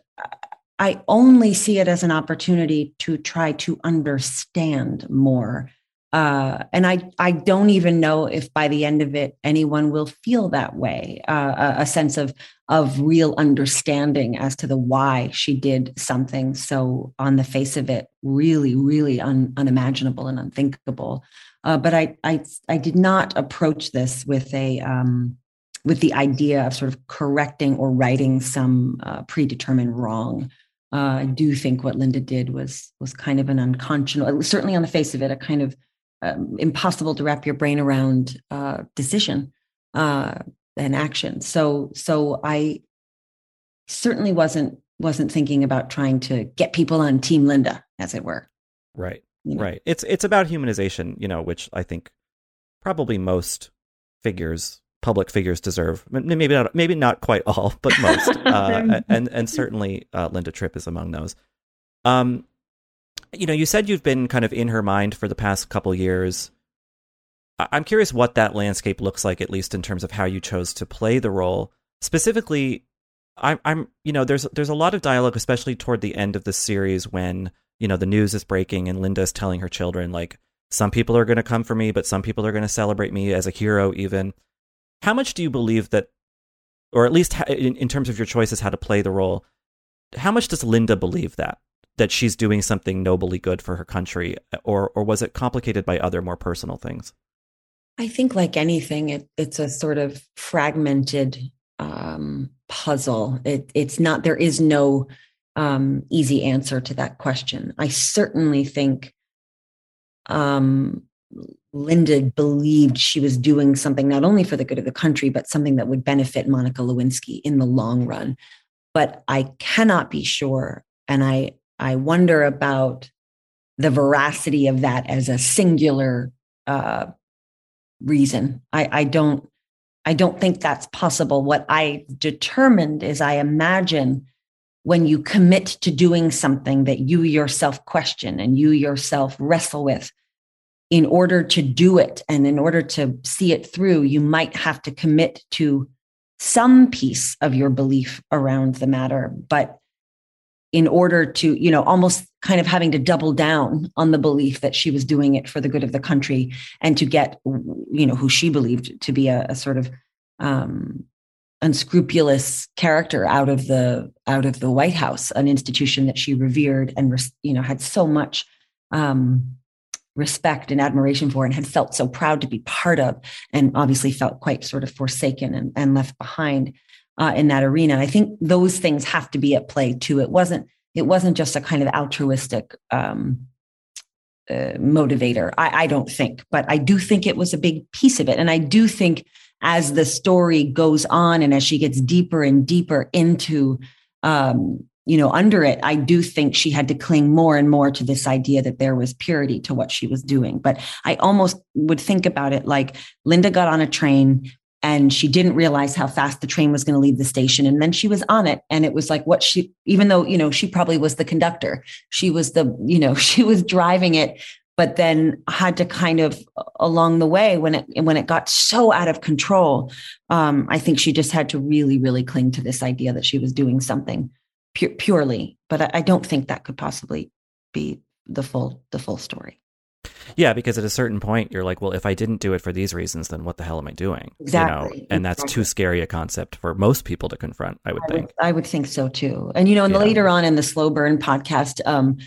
[SPEAKER 10] I only see it as an opportunity to try to understand more. Uh, and I, I don't even know if by the end of it anyone will feel that way, uh, a, a, sense of of real understanding as to the why she did something so on the face of it really, really un, unimaginable and unthinkable. Uh, but I, I, I did not approach this with a um, with the idea of sort of correcting or righting some uh, predetermined wrong. Uh, I do think what Linda did was was kind of an unconscionable, certainly on the face of it, a kind of um, impossible to wrap your brain around uh, decision uh, and action. So so I certainly wasn't wasn't thinking about trying to get people on Team Linda, as it were.
[SPEAKER 8] Right. You know? Right. It's it's about humanization, you know, which I think probably most figures public figures deserve. Maybe not, maybe not quite all, but most, uh, and and certainly uh, Linda Tripp is among those. Um, you know, you said you've been kind of in her mind for the past couple years. I'm curious what that landscape looks like, at least in terms of how you chose to play the role. Specifically, I'm, I'm, you know, there's there's a lot of dialogue, especially toward the end of the series, when you know the news is breaking and Linda is telling her children like, some people are going to come for me, but some people are going to celebrate me as a hero, even how much do you believe that, or at least in, in terms of your choices how to play the role, how much does Linda believe that? That she's doing something nobly good for her country, or or was it complicated by other more personal things?
[SPEAKER 10] I think, like anything, it, it's a sort of fragmented um, puzzle. It, it's not. There is no um, easy answer to that question. I certainly think um, Linda believed she was doing something not only for the good of the country, but something that would benefit Monica Lewinsky in the long run. But I cannot be sure. And I, I wonder about the veracity of that as a singular uh, reason. I, I don't I don't think that's possible. What I determined is I imagine when you commit to doing something that you yourself question and you yourself wrestle with, in order to do it and in order to see it through, you might have to commit to some piece of your belief around the matter. But in order to, you know, almost kind of having to double down on the belief that she was doing it for the good of the country and to get, you know, who she believed to be a, a sort of um, unscrupulous character out of the out of the White House, an institution that she revered and you know had so much um, respect and admiration for and had felt so proud to be part of and obviously felt quite sort of forsaken and, and left behind uh, in that arena. And i think those things have to be at play too. It wasn't it wasn't just a kind of altruistic um, uh, motivator I, I don't think but i do think it was a big piece of it. And i do think as the story goes on and as she gets deeper and deeper into um, you know, under it, I do think she had to cling more and more to this idea that there was purity to what she was doing. But I almost would think about it like Linda got on a train and she didn't realize how fast the train was going to leave the station. And then she was on it. And it was like what she, even though, you know, she probably was the conductor, she was the, you know, she was driving it but then had to kind of along the way when it when it got so out of control um, i think she just had to really really cling to this idea that she was doing something pu- purely, but I, I don't think that could possibly be the full the full story.
[SPEAKER 8] Yeah, because at a certain point, you're like, well, if I didn't do it for these reasons, then what the hell am I doing?
[SPEAKER 10] Exactly.
[SPEAKER 8] You know? And that's
[SPEAKER 10] exactly.
[SPEAKER 8] too scary a concept for most people to confront, I would
[SPEAKER 10] I
[SPEAKER 8] think.
[SPEAKER 10] Would, I would think so too. And, you know, and yeah. later on in the Slow Burn podcast, um,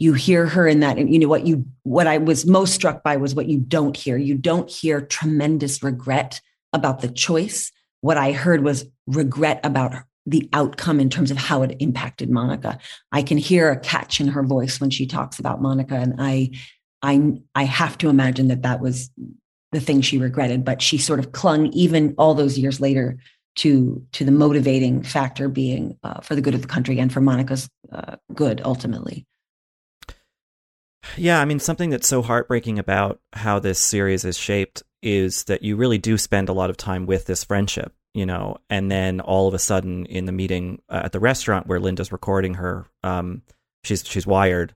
[SPEAKER 10] you hear her in that, and you know, what you, what I was most struck by was what you don't hear. You don't hear tremendous regret about the choice. What I heard was regret about the outcome in terms of how it impacted Monica. I can hear a catch in her voice when she talks about Monica, and I, I, I have to imagine that that was the thing she regretted. But she sort of clung, even all those years later, to to the motivating factor being uh, for the good of the country and for Monica's uh, good ultimately.
[SPEAKER 8] Yeah, I mean, something that's so heartbreaking about how this series is shaped is that you really do spend a lot of time with this friendship, you know, and then all of a sudden in the meeting uh, at the restaurant where Linda's recording her, um, she's she's wired.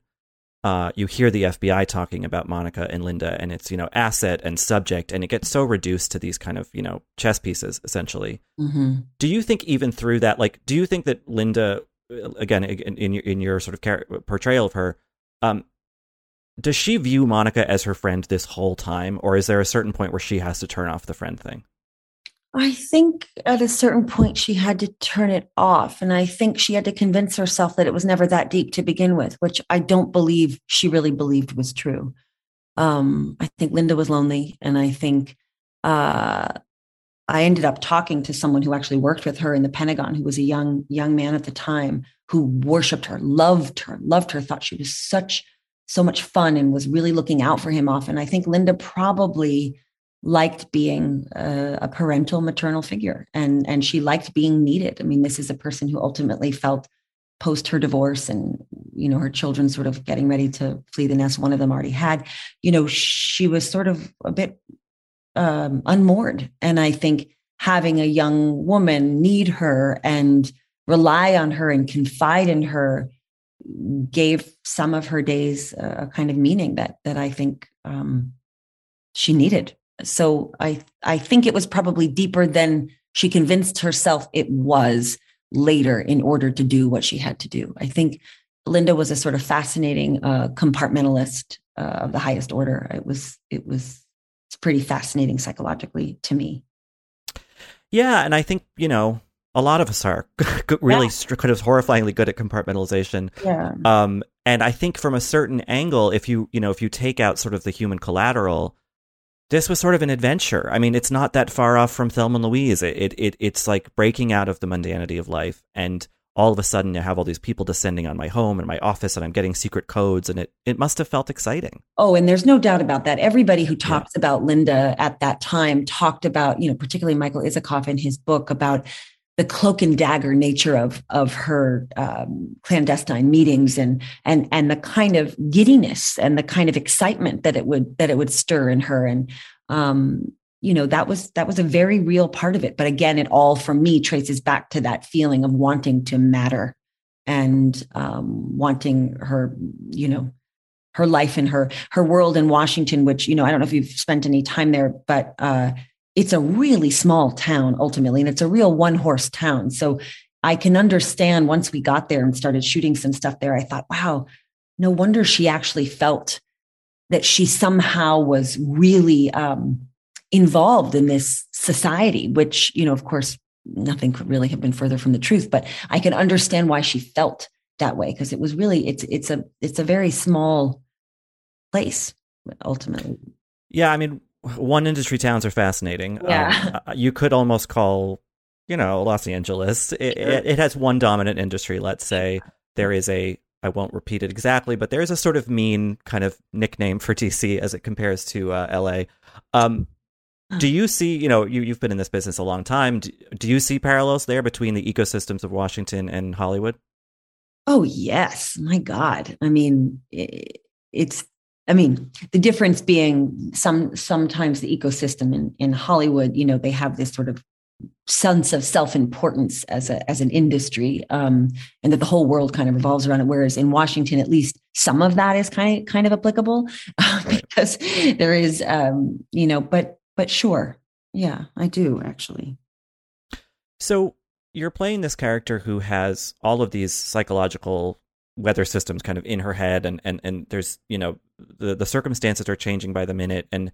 [SPEAKER 8] Uh, you hear the FBI talking about Monica and Linda, and it's you know asset and subject, and it gets so reduced to these kind of you know chess pieces essentially.
[SPEAKER 10] Mm-hmm.
[SPEAKER 8] Do you think even through that, like, do you think that Linda, again, in, in your in your sort of portrayal of her, um, does she view Monica as her friend this whole time, or is there a certain point where she has to turn off the friend thing?
[SPEAKER 10] I think at a certain point she had to turn it off. And I think she had to convince herself that it was never that deep to begin with, which I don't believe she really believed was true. Um, I think Linda was lonely. And I think uh, I ended up talking to someone who actually worked with her in the Pentagon, who was a young, young man at the time who worshiped her, loved her, loved her, thought she was such, so much fun and was really looking out for him often. I think Linda probably liked being a, a, parental maternal figure and and she liked being needed i mean this is a person who ultimately felt post her divorce and you know her children sort of getting ready to flee the nest one of them already had you know she was sort of a bit um, unmoored and i think having a young woman need her and rely on her and confide in her gave some of her days a, kind of meaning that that i think um, she needed so I I think it was probably deeper than she convinced herself it was later in order to do what she had to do. I think Linda was a sort of fascinating uh, compartmentalist uh, of the highest order. It was it was it's pretty fascinating psychologically to me.
[SPEAKER 8] Yeah, and I think you know a lot of us are really yeah. kind of horrifyingly good at compartmentalization.
[SPEAKER 10] Yeah.
[SPEAKER 8] Um, and I think from a certain angle, if you you know if you take out sort of the human collateral, this was sort of an adventure. I mean, it's not that far off from Thelma and Louise. It, it, it it's like breaking out of the mundanity of life, and all of a sudden, I have all these people descending on my home and my office, and I'm getting secret codes, and it it must have felt exciting.
[SPEAKER 10] Oh, and there's no doubt about that. Everybody who talks yeah. about Linda at that time talked about, you know, particularly Michael Isikoff in his book about the cloak and dagger nature of of her um, clandestine meetings and and and the kind of giddiness and the kind of excitement that it would that it would stir in her. And um, you know that was that was a very real part of it. But again it all for me traces back to that feeling of wanting to matter and um, wanting her you know her life and her her world in washington which you know i don't know if you've spent any time there but uh, it's a really small town ultimately, and it's a real one horse town. So I can understand once we got there and started shooting some stuff there, I thought, wow, no wonder she actually felt that she somehow was really um, involved in this society, which, you know, of course, nothing could really have been further from the truth, but I can understand why she felt that way because it was really it's it's a it's a very small place ultimately.
[SPEAKER 8] Yeah, I mean, one industry towns are fascinating.
[SPEAKER 10] Yeah.
[SPEAKER 8] Um, uh, you could almost call, you know, Los Angeles. It, sure. it, it, has one dominant industry. Let's say there is a. I won't repeat it exactly, but there is a sort of mean kind of nickname for DC as it compares to uh, LA. Um, do you see, you know, you, you've been in this business a long time. Do, do you see parallels there between the ecosystems of Washington and Hollywood?
[SPEAKER 10] Oh, yes. My God. I mean, it, it's I mean, the difference being some sometimes the ecosystem in, in Hollywood, you know, they have this sort of sense of self-importance as a as an industry, um, and that the whole world kind of revolves around it. Whereas in Washington, at least some of that is kind of kind of applicable uh, because there is, um, you know, but but sure, yeah, I do actually.
[SPEAKER 8] So you're playing this character who has all of these psychological weather systems kind of in her head and and and there's you know the the circumstances are changing by the minute. And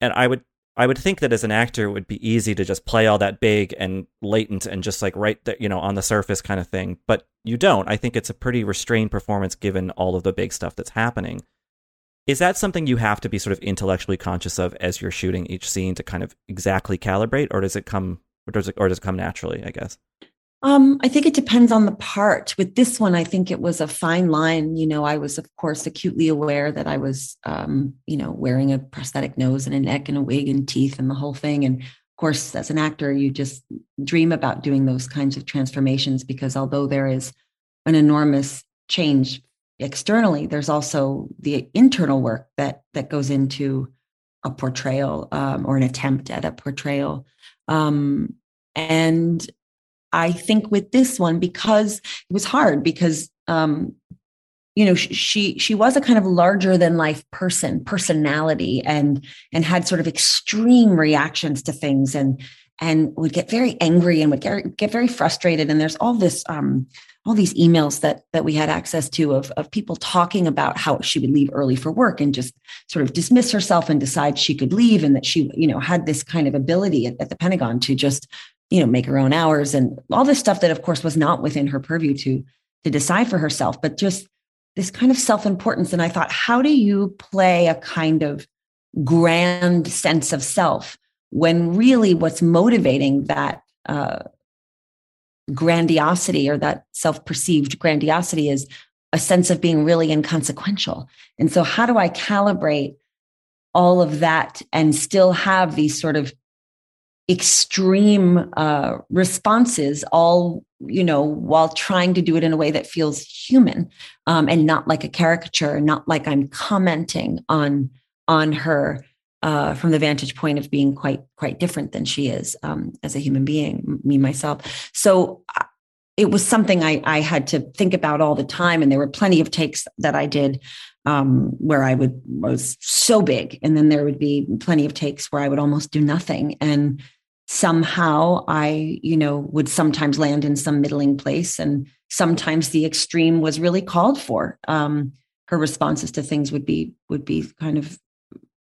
[SPEAKER 8] and I would I would think that as an actor it would be easy to just play all that big and latent and just like right there, you know on the surface kind of thing. But you don't. I think it's a pretty restrained performance given all of the big stuff that's happening. Is that something you have to be sort of intellectually conscious of as you're shooting each scene to kind of exactly calibrate or does it come or does it or does it come naturally I guess
[SPEAKER 10] um, I think it depends on the part. With this one, I think it was a fine line. You know, I was, of course, acutely aware that I was, um, you know, wearing a prosthetic nose and a neck and a wig and teeth and the whole thing. And of course, as an actor, you just dream about doing those kinds of transformations because although there is an enormous change externally, there's also the internal work that that goes into a portrayal um, or an attempt at a portrayal. Um, and I think with this one, because it was hard, because um, you know she she was a kind of larger than life person personality and and had sort of extreme reactions to things and and would get very angry and would get, get very frustrated. And there's all this um all these emails that that we had access to of of people talking about how she would leave early for work and just sort of dismiss herself and decide she could leave and that she you know had this kind of ability at, at the Pentagon to just you know make her own hours and all this stuff that of course was not within her purview to to decide for herself but just this kind of self-importance. And i thought how do you play a kind of grand sense of self when really what's motivating that uh, grandiosity or that self-perceived grandiosity is a sense of being really inconsequential? And so how do i calibrate all of that and still have these sort of extreme uh, responses all you know while trying to do it in a way that feels human um, and not like a caricature not like i'm commenting on on her uh, from the vantage point of being quite quite different than she is um, as a human being me myself. So uh, it was something I, I had to think about all the time and there were plenty of takes that i did um, where I would was so big, and then there would be plenty of takes where I would almost do nothing, and somehow I, you know, would sometimes land in some middling place, and sometimes the extreme was really called for. Um, her responses to things would be would be kind of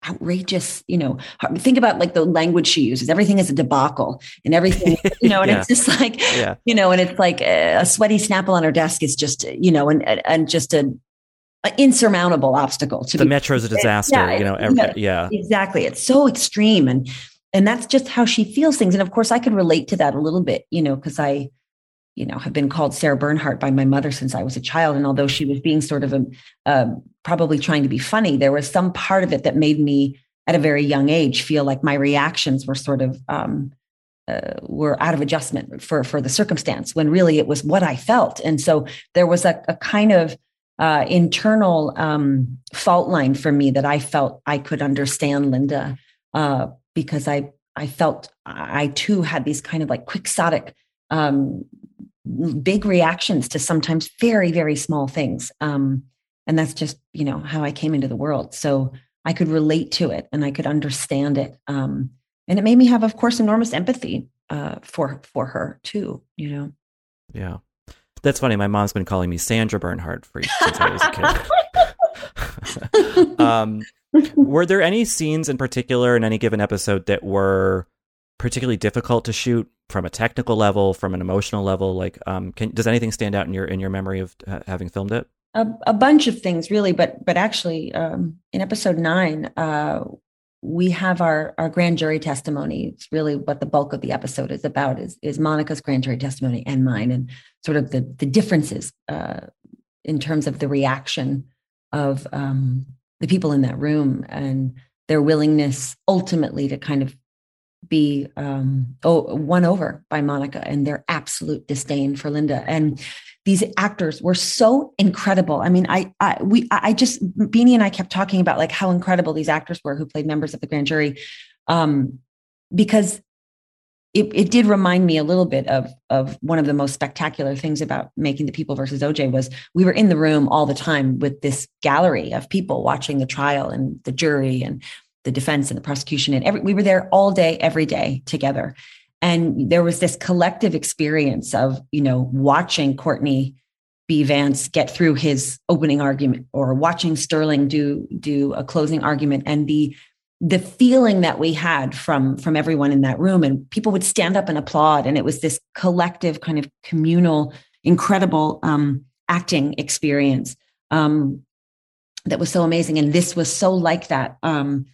[SPEAKER 10] outrageous you know think about like the language she uses everything is a debacle and everything you know and yeah. it's just like yeah. you know and it's like a sweaty snapple on her desk is just you know and and just a insurmountable obstacle to
[SPEAKER 8] the metro is a disaster yeah, you know every, yeah.
[SPEAKER 10] Exactly it's so extreme and and that's just how she feels things and of course i could relate to that a little bit you know because i you know have been called sarah bernhardt by my mother since i was a child and although she was being sort of a, uh, probably trying to be funny there was some part of it that made me at a very young age feel like my reactions were sort of um, uh, were out of adjustment for for the circumstance when really it was what i felt and so there was a, a kind of uh, internal um, fault line for me that I felt I could understand Linda uh, because I I felt I too had these kind of like quixotic um, big reactions to sometimes very very small things. Um, and that's just you know how I came into the world. So I could relate to it and I could understand it um, and it made me have of course enormous empathy uh, for for her too you know?
[SPEAKER 8] Yeah that's funny. My mom's been calling me Sandra Bernhardt for since I was a kid. um, were there any scenes in particular in any given episode that were particularly difficult to shoot from a technical level, from an emotional level? Like, um, can, does anything stand out in your in your memory of uh, having filmed it?
[SPEAKER 10] A, a, bunch of things, really, but but actually, um, in episode nine, uh, we have our our grand jury testimony. It's really what the bulk of the episode is about is is Monica's grand jury testimony and mine, and sort of the the differences uh, in terms of the reaction of um, the people in that room and their willingness ultimately to kind of be um, oh, won over by Monica and their absolute disdain for Linda. And these actors were so incredible. I mean, I, I, we, I just Beanie and I kept talking about like how incredible these actors were who played members of the grand jury, um, because it, it did remind me a little bit of of one of the most spectacular things about making the people versus OJ was we were in the room all the time with this gallery of people watching the trial and the jury and the defense and the prosecution and every we were there all day every day together. And there was this collective experience of, you know, watching Courtney B. Vance get through his opening argument or watching Sterling do do a closing argument and the the feeling that we had from from everyone in that room. And people would stand up and applaud. And it was this collective kind of communal incredible um, acting experience um, that was so amazing. And this was so like that um,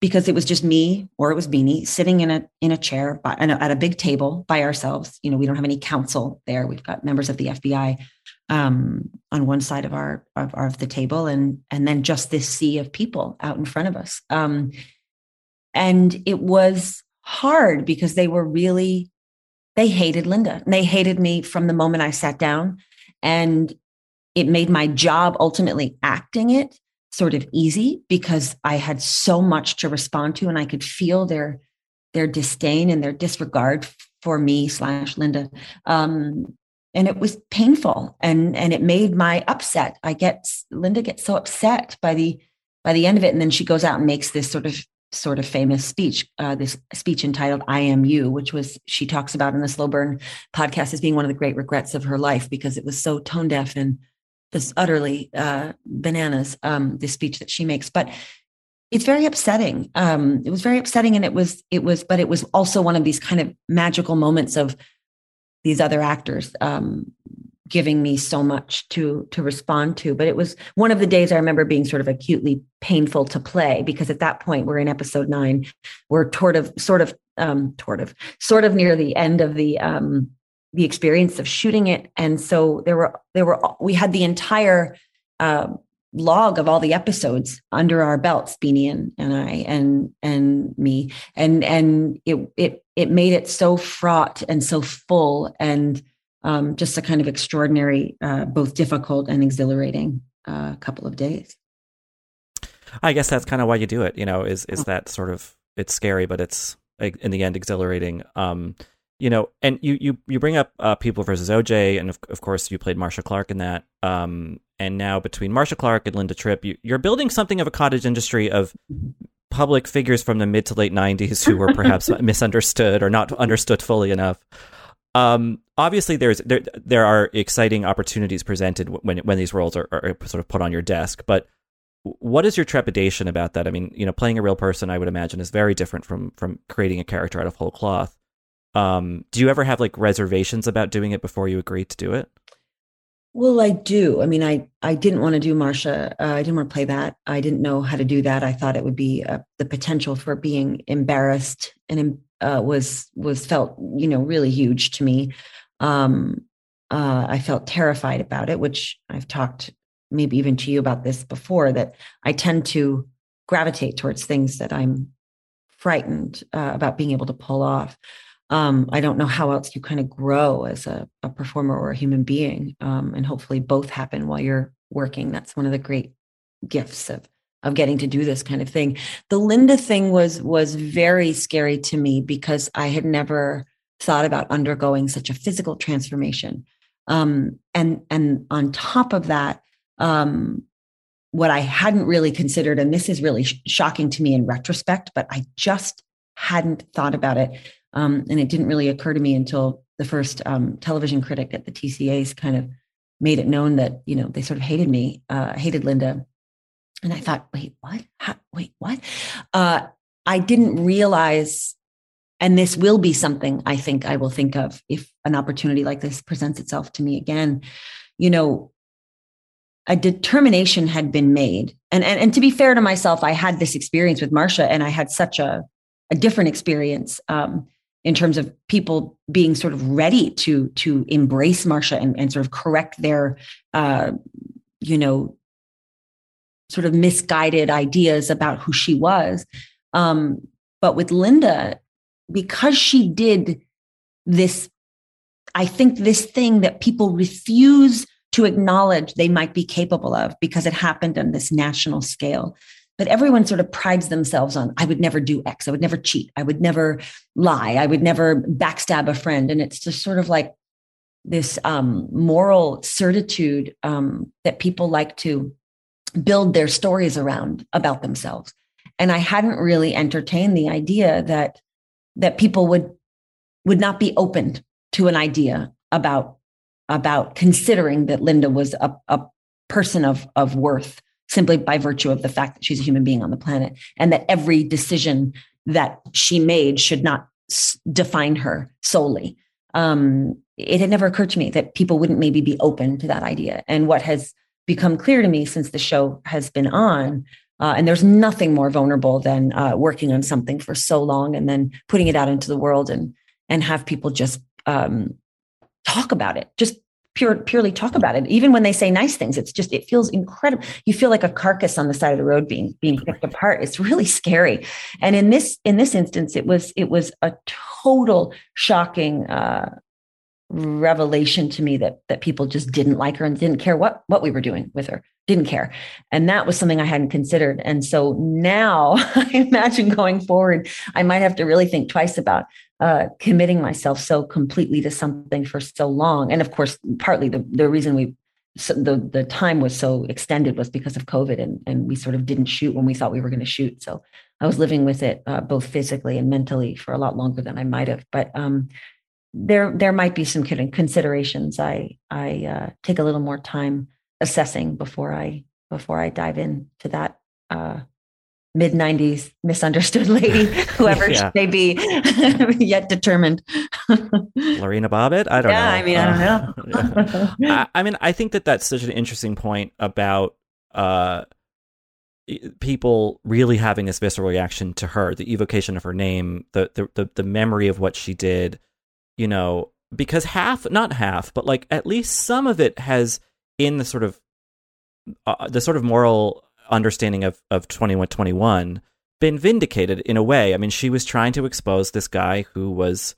[SPEAKER 10] because it was just me or it was Beanie sitting in a in a chair by, at a big table by ourselves. You know, we don't have any counsel there. We've got members of the FBI um, on one side of our of, of, the table, and and then just this sea of people out in front of us. Um, and it was hard because they were really they hated Linda. And they hated me from the moment I sat down, and it made my job ultimately acting it sort of easy because I had so much to respond to and I could feel their their disdain and their disregard for me slash Linda. Um, and it was painful and and it made my upset. I get Linda gets so upset by the by the end of it, and then she goes out and makes this sort of sort of famous speech, uh, this speech entitled "I Am You," which was she talks about in the Slow Burn podcast as being one of the great regrets of her life because it was so tone deaf and this utterly uh, bananas. Um, this speech that she makes, but it's very upsetting. Um, it was very upsetting, and it was it was, but it was also one of these kind of magical moments of these other actors um, giving me so much to to respond to but it was one of the days i remember being sort of acutely painful to play because at that point we're in episode nine we're sort of sort of um sort of sort of near the end of the um the experience of shooting it and so there were there were we had the entire uh, log of all the episodes under our belts beanie and, and i and and me and and it it it made it so fraught and so full and um, just a kind of extraordinary, uh, both difficult and exhilarating uh, couple of days.
[SPEAKER 8] I guess that's kind of why you do it. You know, is is that sort of it's scary, but it's in the end exhilarating. Um, you know, and you you you bring up uh, People versus OJ, and of, of course you played Marcia Clark in that. Um, and now between Marcia Clark and Linda Tripp, you, you're building something of a cottage industry of public figures from the mid to late 90s who were perhaps misunderstood or not understood fully enough. Um, obviously, there's there there are exciting opportunities presented when when these roles are, are sort of put on your desk. But what is your trepidation about that? I mean, you know, playing a real person, I would imagine, is very different from from creating a character out of whole cloth. Um, do you ever have like reservations about doing it before you agree to do it?
[SPEAKER 10] Well, I do. I mean, I I didn't want to do Marcia. Uh, I didn't want to play that. I didn't know how to do that. I thought it would be uh, the potential for being embarrassed and uh, was was felt you know really huge to me. Um, uh, I felt terrified about it, which I've talked maybe even to you about this before. That I tend to gravitate towards things that I'm frightened uh, about being able to pull off. Um, I don't know how else you kind of grow as a, a performer or a human being, um, and hopefully both happen while you're working. That's one of the great gifts of of getting to do this kind of thing. The Linda thing was was very scary to me because I had never thought about undergoing such a physical transformation. Um, and and on top of that, um, what I hadn't really considered, and this is really sh- shocking to me in retrospect, but I just hadn't thought about it, um, and it didn't really occur to me until the first um, television critic at the TCA's kind of made it known that you know they sort of hated me, uh, hated Linda and I thought, wait, what? How, wait, what? Uh, I didn't realize, and this will be something I think I will think of if an opportunity like this presents itself to me again. You know, a determination had been made. And, and, and to be fair to myself, I had this experience with Marcia and I had such a, a different experience um, in terms of people being sort of ready to, to embrace Marcia and, and sort of correct their, uh, you know, sort of misguided ideas about who she was. Um, but with Linda, because she did this, I think this thing that people refuse to acknowledge they might be capable of because it happened on this national scale. But everyone sort of prides themselves on, I would never do X, I would never cheat, I would never lie, I would never backstab a friend. And it's just sort of like this um, moral certitude um, that people like to build their stories around about themselves. And i hadn't really entertained the idea that that people would would not be open to an idea about about considering that linda was a, a person of of worth simply by virtue of the fact that she's a human being on the planet and that every decision that she made should not s- define her solely um, it had never occurred to me that people wouldn't maybe be open to that idea and what has become clear to me since the show has been on. Uh, and there's nothing more vulnerable than uh, working on something for so long and then putting it out into the world and and have people just um, talk about it, just pure purely talk about it. Even when they say nice things, it's just it feels incredible. You feel like a carcass on the side of the road being being picked apart. It's really scary. And in this in this instance, it was it was a total shocking uh, revelation to me that that people just didn't like her and didn't care what what we were doing with her didn't care. And that was something i hadn't considered. And so now i imagine going forward i might have to really think twice about uh, committing myself so completely to something for so long. And of course partly the, the reason we so the the time was so extended was because of covid and and we sort of didn't shoot when we thought we were going to shoot. So i was living with it uh, both physically and mentally for a lot longer than i might have. But um there there might be some considerations. I I uh, take a little more time assessing before I before I dive into that uh, mid '90s misunderstood lady, whoever she may be, yet determined.
[SPEAKER 8] Lorena Bobbitt, I don't
[SPEAKER 10] yeah,
[SPEAKER 8] know.
[SPEAKER 10] I mean, I don't
[SPEAKER 8] know. I, I, mean, I think that that's such an interesting point about uh, people really having this visceral reaction to her, the evocation of her name, the the the, the memory of what she did you know, because half, not half, but like at least some of it has in the sort of uh, the sort of moral understanding of of 2121 been vindicated in a way. I mean, she was trying to expose this guy who was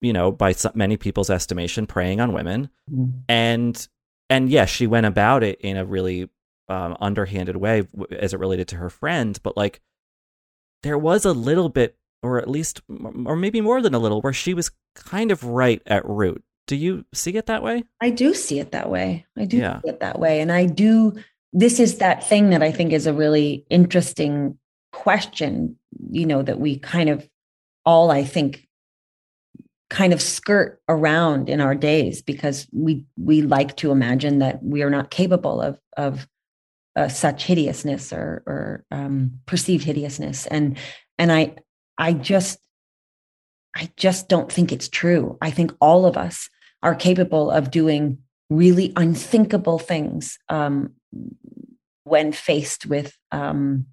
[SPEAKER 8] you know, by some, many people's estimation preying on women. Mm. And and yes, she went about it in a really um, underhanded way as it related to her friend, but like there was a little bit or at least, or maybe more than a little, where she was kind of right at root. Do you see it that way?
[SPEAKER 10] I do see it that way. I do yeah. see it that way. And I do, this is that thing that I think is a really interesting question, you know, that we kind of all, I think, kind of skirt around in our days because we we like to imagine that we are not capable of of uh, such hideousness or or um, perceived hideousness and and I I just, I just don't think it's true. I think all of us are capable of doing really unthinkable things um, when faced with um,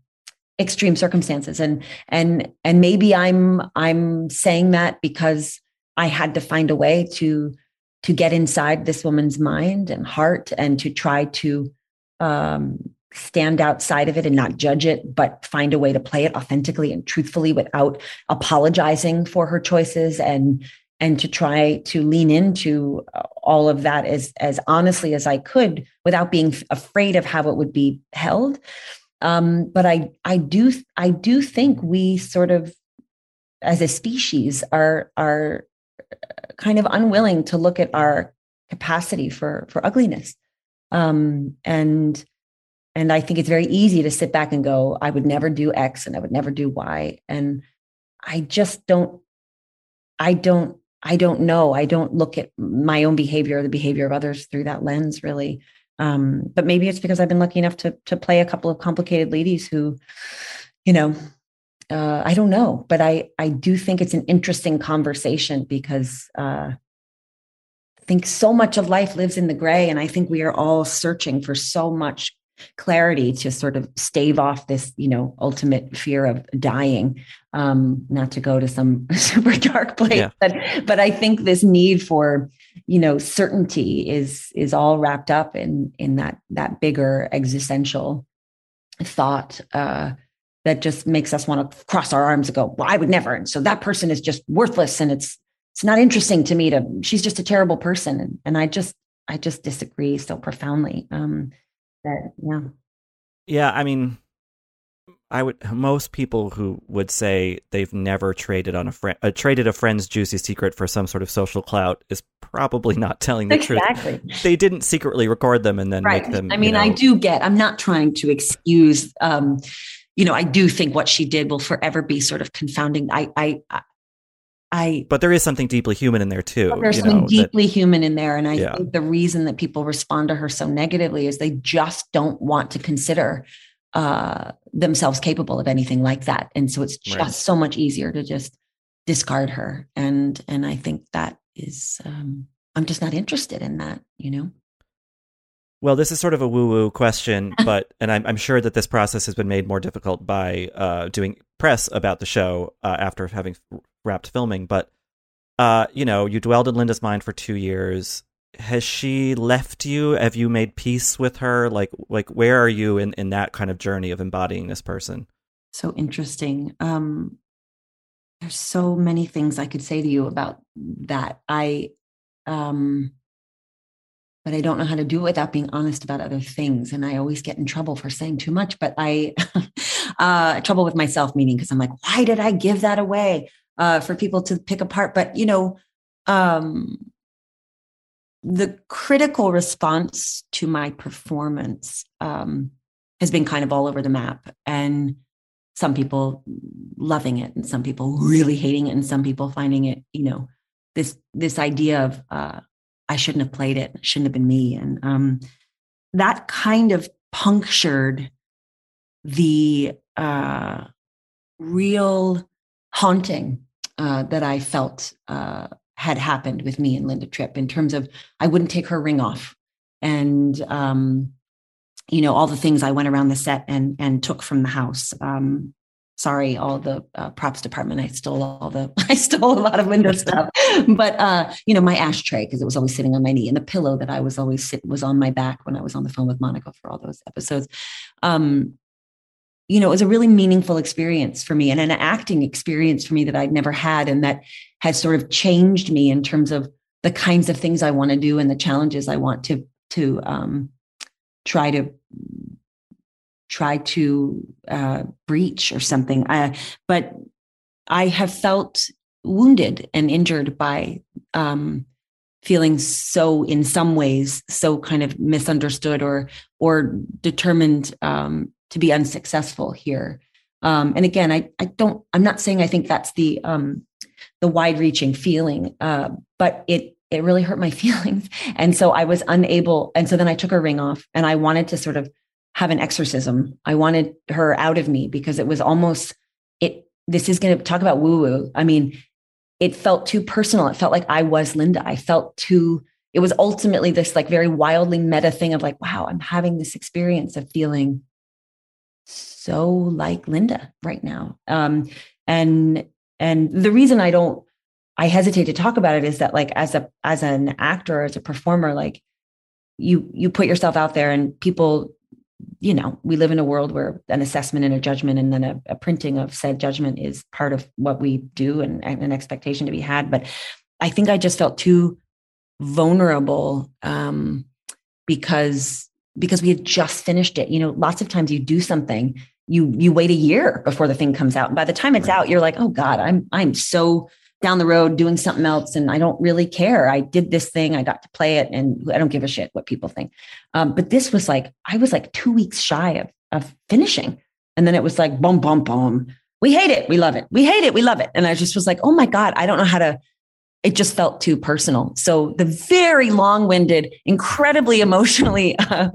[SPEAKER 10] extreme circumstances. And and and maybe I'm I'm saying that because I had to find a way to to get inside this woman's mind and heart and to try to um, stand outside of it and not judge it, but find a way to play it authentically and truthfully without apologizing for her choices and and to try to lean into uh, all of that as as honestly as I could without being afraid of how it would be held. Um, but I I do I do think we sort of as a species are are kind of unwilling to look at our capacity for for ugliness um, and and I think it's very easy to sit back and go, I would never do X and I would never do Y. And I just don't, I don't, I don't know. I don't look at my own behavior or the behavior of others through that lens, really. Um, but maybe it's because I've been lucky enough to to play a couple of complicated ladies who, you know, uh, I don't know, but I I do think it's an interesting conversation because uh, I think so much of life lives in the gray, and I think we are all searching for so much clarity to sort of stave off this you know ultimate fear of dying. Um not to go to some super dark place yeah. but but i think this need for you know certainty is is all wrapped up in in that that bigger existential thought uh that just makes us want to cross our arms and go well i would never. And so that person is just worthless and it's it's not interesting to me to she's just a terrible person and, and i just i just disagree so profoundly. Um that yeah
[SPEAKER 8] yeah i mean i would most people who would say they've never traded on a friend uh, traded a friend's juicy secret for some sort of social clout is probably not telling the
[SPEAKER 10] exactly.
[SPEAKER 8] truth they didn't secretly record them and then right. make them
[SPEAKER 10] i mean
[SPEAKER 8] you know,
[SPEAKER 10] i do get i'm not trying to excuse um you know i do think what she did will forever be sort of confounding i i I,
[SPEAKER 8] but there is something deeply human in there too.
[SPEAKER 10] There's something know, deeply that, human in there, and I yeah. think the reason that people respond to her so negatively is they just don't want to consider uh, themselves capable of anything like that, and so it's just right. so much easier to just discard her. And and I think that is, um, I'm just not interested in that, you know.
[SPEAKER 8] Well, this is sort of a woo-woo question, but and I'm, I'm, sure that this process has been made more difficult by uh, doing press about the show uh, after having wrapped filming. But uh, you know, you dwelled in Linda's mind for two years. Has she left you? Have you made peace with her? Like, like where are you in in that kind of journey of embodying this person?
[SPEAKER 10] So interesting. Um, there's so many things I could say to you about that. I um, but I don't know how to do it without being honest about other things. And I always get in trouble for saying too much, but I, uh, trouble with myself, meaning because I'm like, why did I give that away uh, for people to pick apart? But, you know, um, the critical response to my performance um, has been kind of all over the map. And some people loving it and some people really hating it and some people finding it, you know, this this idea of uh, I shouldn't have played it, shouldn't have been me. And um, that kind of punctured the uh, real haunting uh, that I felt uh, had happened with me and Linda Tripp in terms of I wouldn't take her ring off. And, um, you know, all the things I went around the set and, and took from the house. Um, sorry all the uh, props department i stole all the i stole a lot of window stuff but uh you know my ashtray because it was always sitting on my knee and the pillow that i was always sit was on my back when i was on the phone with monica for all those episodes um you know it was a really meaningful experience for me and an acting experience for me that i'd never had and that has sort of changed me in terms of the kinds of things i want to do and the challenges i want to to um try to try to uh, breach or something. Uh, but I have felt wounded and injured by um, feeling so, in some ways, so kind of misunderstood or or determined um, to be unsuccessful here. Um, and again, I I don't. I'm not saying I think that's the um, the wide-reaching feeling, uh, but it it really hurt my feelings, and so I was unable. And so then I took a ring off, and I wanted to sort of have an exorcism. I wanted her out of me because it was almost it. This is going to talk about woo woo. I mean, it felt too personal. It felt like I was Linda. I felt too. It was ultimately this like very wildly meta thing of like, wow, I'm having this experience of feeling so like Linda right now. Um, and and the reason I don't, I hesitate to talk about it is that like as a as an actor, as a performer, like you you put yourself out there and people you know, we live in a world where an assessment and a judgment and then a, a printing of said judgment is part of what we do and, and, an expectation to be had. But I think I just felt too vulnerable um, because because we had just finished it. You know, lots of times you do something, you you wait a year before the thing comes out. And by the time it's right. out, you're like, oh God, I'm I'm so down the road doing something else and I don't really care. I did this thing, I got to play it, and I don't give a shit what people think. Um, but this was like, I was like two weeks shy of, of finishing. And then it was like, boom, boom, boom. We hate it. We love it. We hate it. We love it. And I just was like, oh my God, I don't know how to. It just felt too personal. So the very long-winded, incredibly emotionally uh,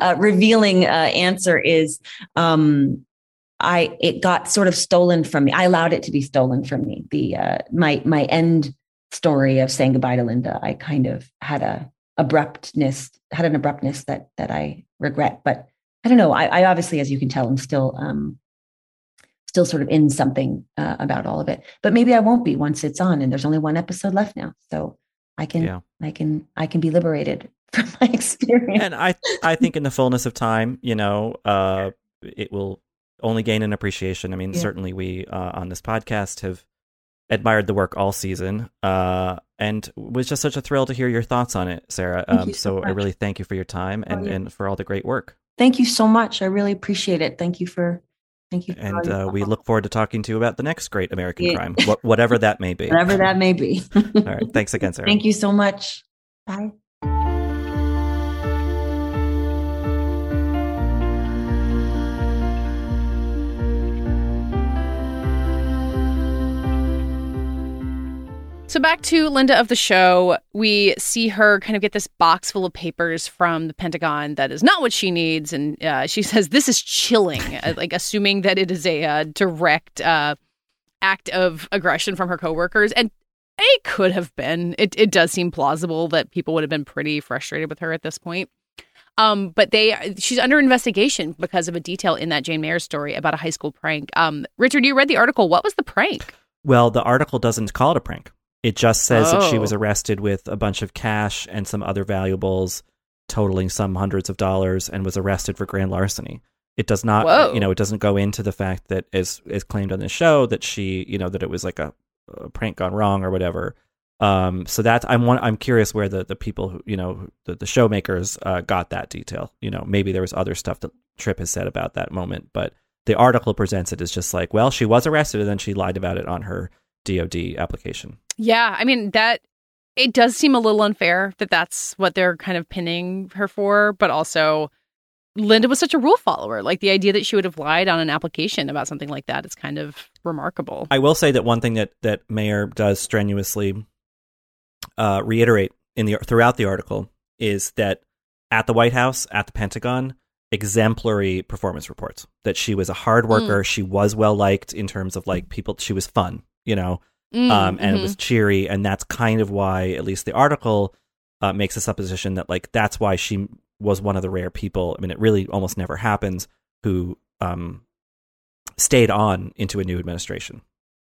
[SPEAKER 10] uh, revealing uh, answer is um, I it got sort of stolen from me. I allowed it to be stolen from me. The uh, my my end story of saying goodbye to Linda. I kind of had a abruptness had an abruptness that that I regret. But I don't know. I, I obviously, as you can tell, I'm still um, still sort of in something uh, about all of it. But maybe I won't be once it's on. And there's only one episode left now, so I can yeah. I can I can be liberated from my experience.
[SPEAKER 8] And I I think in the fullness of time, you know, uh, it will only gain an appreciation. I mean, yeah. certainly we uh, on this podcast have admired the work all season, uh, and was just such a thrill to hear your thoughts on it, Sarah. Um, so, so I really thank you for your time and, oh, yeah. and for all the great work.
[SPEAKER 10] Thank you so much. I really appreciate it. Thank you for thank you.
[SPEAKER 8] and uh, we look forward to talking to you about the next great American yeah. crime, wh- whatever that may be.
[SPEAKER 10] whatever that may be.
[SPEAKER 8] all right. Thanks again, Sarah.
[SPEAKER 10] Thank you so much. Bye.
[SPEAKER 7] So back to Linda of the show, we see her kind of get this box full of papers from the Pentagon that is not what she needs, and uh, she says this is chilling, uh, like assuming that it is a uh, direct uh, act of aggression from her coworkers, and it could have been. It it does seem plausible that people would have been pretty frustrated with her at this point. Um, but they she's under investigation because of a detail in that Jane Mayer story about a high school prank. Um, Richard, you read the article. What was the prank?
[SPEAKER 8] Well, the article doesn't call it a prank. It just says oh. that she was oh. arrested with a bunch of cash and some other valuables totaling some hundreds of dollars and was arrested for grand larceny. It does not, Whoa. you know, it doesn't go into the fact that is is claimed on the show that she, you know, that it was like a, a prank gone wrong or whatever. Um, so that's I'm one, I'm curious where the the people who you know the, the show makers uh, got that detail. You know, maybe there was other stuff that Tripp has said about that moment, but the article presents it as just like, well, she was arrested and then she lied about it on her DOD application.
[SPEAKER 7] Yeah, I mean that it does seem a little unfair that that's what they're kind of pinning her for, but also Linda was such a rule follower. Like the idea that she would have lied on an application about something like that is kind of remarkable.
[SPEAKER 8] I will say that one thing that that Mayer does strenuously uh, reiterate in the throughout the article is that at the White House, at the Pentagon, exemplary performance reports. That she was a hard worker.
[SPEAKER 7] Mm.
[SPEAKER 8] She was well liked in terms of like people. She was fun, you know,
[SPEAKER 7] Mm,
[SPEAKER 8] um, and it was cheery, and that's kind of why, at least the article uh, makes a supposition that like that's why she was one of the rare people. I mean, it really almost never happens who um, stayed on into a new administration.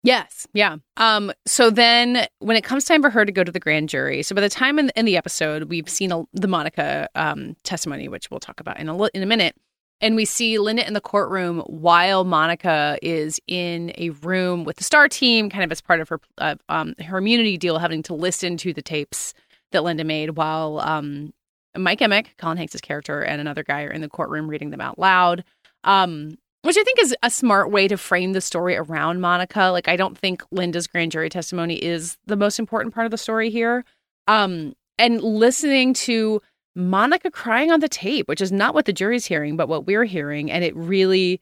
[SPEAKER 7] Yes, yeah. Um. So then, when it comes time for her to go to the grand jury, so by the time in, in the episode we've seen a, the Monica um testimony, which we'll talk about in a in a minute, and we see Linda in the courtroom while Monica is in a room with the Starr team, kind of as part of her uh, um her immunity deal, having to listen to the tapes that Linda made while um Mike Emmick, Colin Hanks' character, and another guy are in the courtroom reading them out loud. Um, which I think is a smart way to frame the story around Monica. Like, I don't think Linda's grand jury testimony is the most important part of the story here. Um, and listening to Monica crying on the tape, which is not what the jury's hearing, but what we're hearing, and it really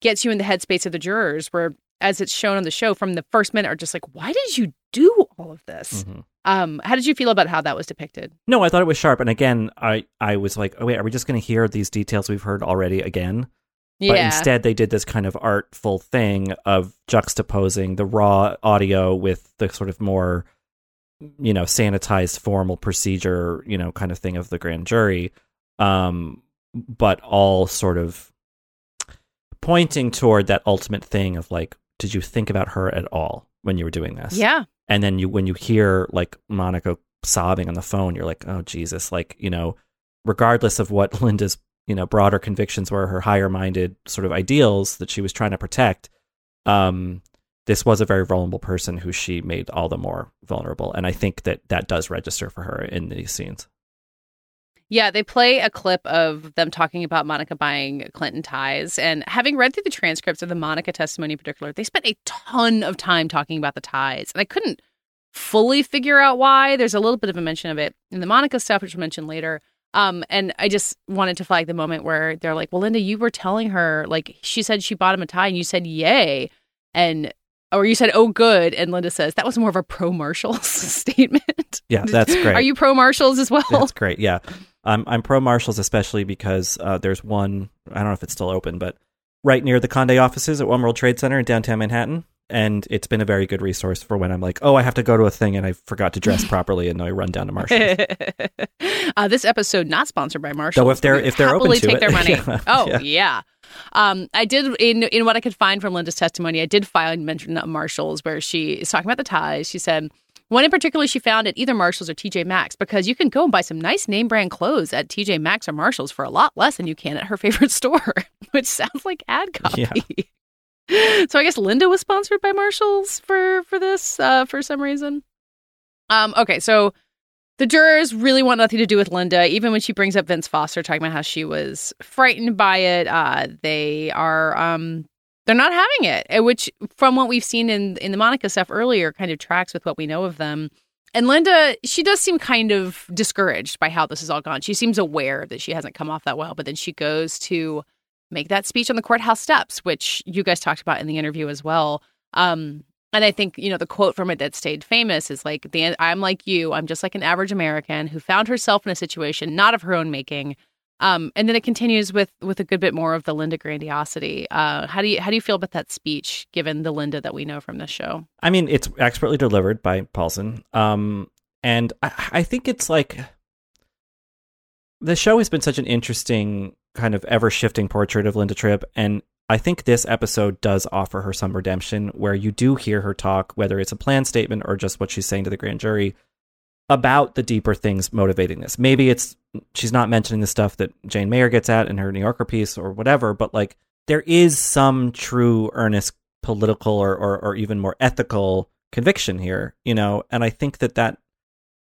[SPEAKER 7] gets you in the headspace of the jurors, where as it's shown on the show from the first minute, are just like, why did you do all of this?
[SPEAKER 8] Mhm.
[SPEAKER 7] Um, how did you feel about how that was depicted?
[SPEAKER 8] No, I thought it was sharp. And again, I I was like, oh wait, are we just going to hear these details we've heard already again? But
[SPEAKER 7] Yeah.
[SPEAKER 8] instead, they did this kind of artful thing of juxtaposing the raw audio with the sort of more, you know, sanitized formal procedure, you know, kind of thing of the grand jury, um, but all sort of pointing toward that ultimate thing of like, did you think about her at all when you were doing this?
[SPEAKER 7] Yeah.
[SPEAKER 8] and then you when you hear like Monica sobbing on the phone, you're like, oh Jesus, like you know, regardless of what Linda's you know broader convictions were, her higher minded sort of ideals that she was trying to protect, um, this was a very vulnerable person who she made all the more vulnerable, and I think that that does register for her in these scenes.
[SPEAKER 7] Yeah, they play a clip of them talking about Monica buying Clinton ties. And having read through the transcripts of the Monica testimony in particular, they spent a ton of time talking about the ties. And I couldn't fully figure out why. There's a little bit of a mention of it in the Monica stuff, which we'll mention later. Um, and I just wanted to flag the moment where they're like, Well, Linda, you were telling her, like, she said she bought him a tie and you said, Yay. And or you said, "Oh, good," and Linda says that was more of a pro Marshalls statement.
[SPEAKER 8] Yeah, that's great.
[SPEAKER 7] Are you pro Marshalls as well?
[SPEAKER 8] That's great. Yeah, I'm I'm pro Marshalls, especially because uh, there's one. I don't know if it's still open, but right near the Conde offices at One World Trade Center in downtown Manhattan, and it's been a very good resource for when I'm like, oh, I have to go to a thing and I forgot to dress properly, and I run down to Marshalls.
[SPEAKER 7] uh, this episode not sponsored by Marshalls.
[SPEAKER 8] Though if they're- if they're open to
[SPEAKER 7] take
[SPEAKER 8] it.
[SPEAKER 7] their money.
[SPEAKER 8] Yeah.
[SPEAKER 7] Oh
[SPEAKER 8] Yeah.
[SPEAKER 7] yeah. Um, I did in in what I could find from Linda's testimony. I did find mention of Marshalls where she is talking about the ties. She said one in particular she found at either Marshalls or TJ Maxx because you can go and buy some nice name brand clothes at TJ Maxx or Marshalls for a lot less than you can at her favorite store, which sounds like ad copy. so I guess Linda was sponsored by Marshalls for for this uh, for some reason. Um, okay, so the jurors really want nothing to do with Linda, even when she brings up Vince Foster talking about how she was frightened by it. Uh, they are um, they're not having it, eh, which from what we've seen in in the Monica stuff earlier, kind of tracks with what we know of them. And Linda, she does seem kind of discouraged by how this has all gone. She seems aware that she hasn't come off that well, but then she goes to make that speech on the courthouse steps, which you guys talked about in the interview as well. Um, and I think you know the quote from it that stayed famous is like, "The I'm like you. I'm just like an average American who found herself in a situation not of her own making." Um, and then it continues with with a good bit more of the Linda grandiosity. Uh, how do you how do you feel about that speech, given the Linda that we know from this show?
[SPEAKER 8] I mean, it's expertly delivered by Paulson. Um, and I, I think it's like the show has been such an interesting kind of ever shifting portrait of Linda Tripp. And I think this episode does offer her some redemption where you do hear her talk, whether it's a plan statement or just what she's saying to the grand jury about the deeper things motivating this. Maybe it's she's not mentioning the stuff that Jane Mayer gets at in her New Yorker piece or whatever, but like there is some true earnest political or, or, or even more ethical conviction here, you know, and I think that that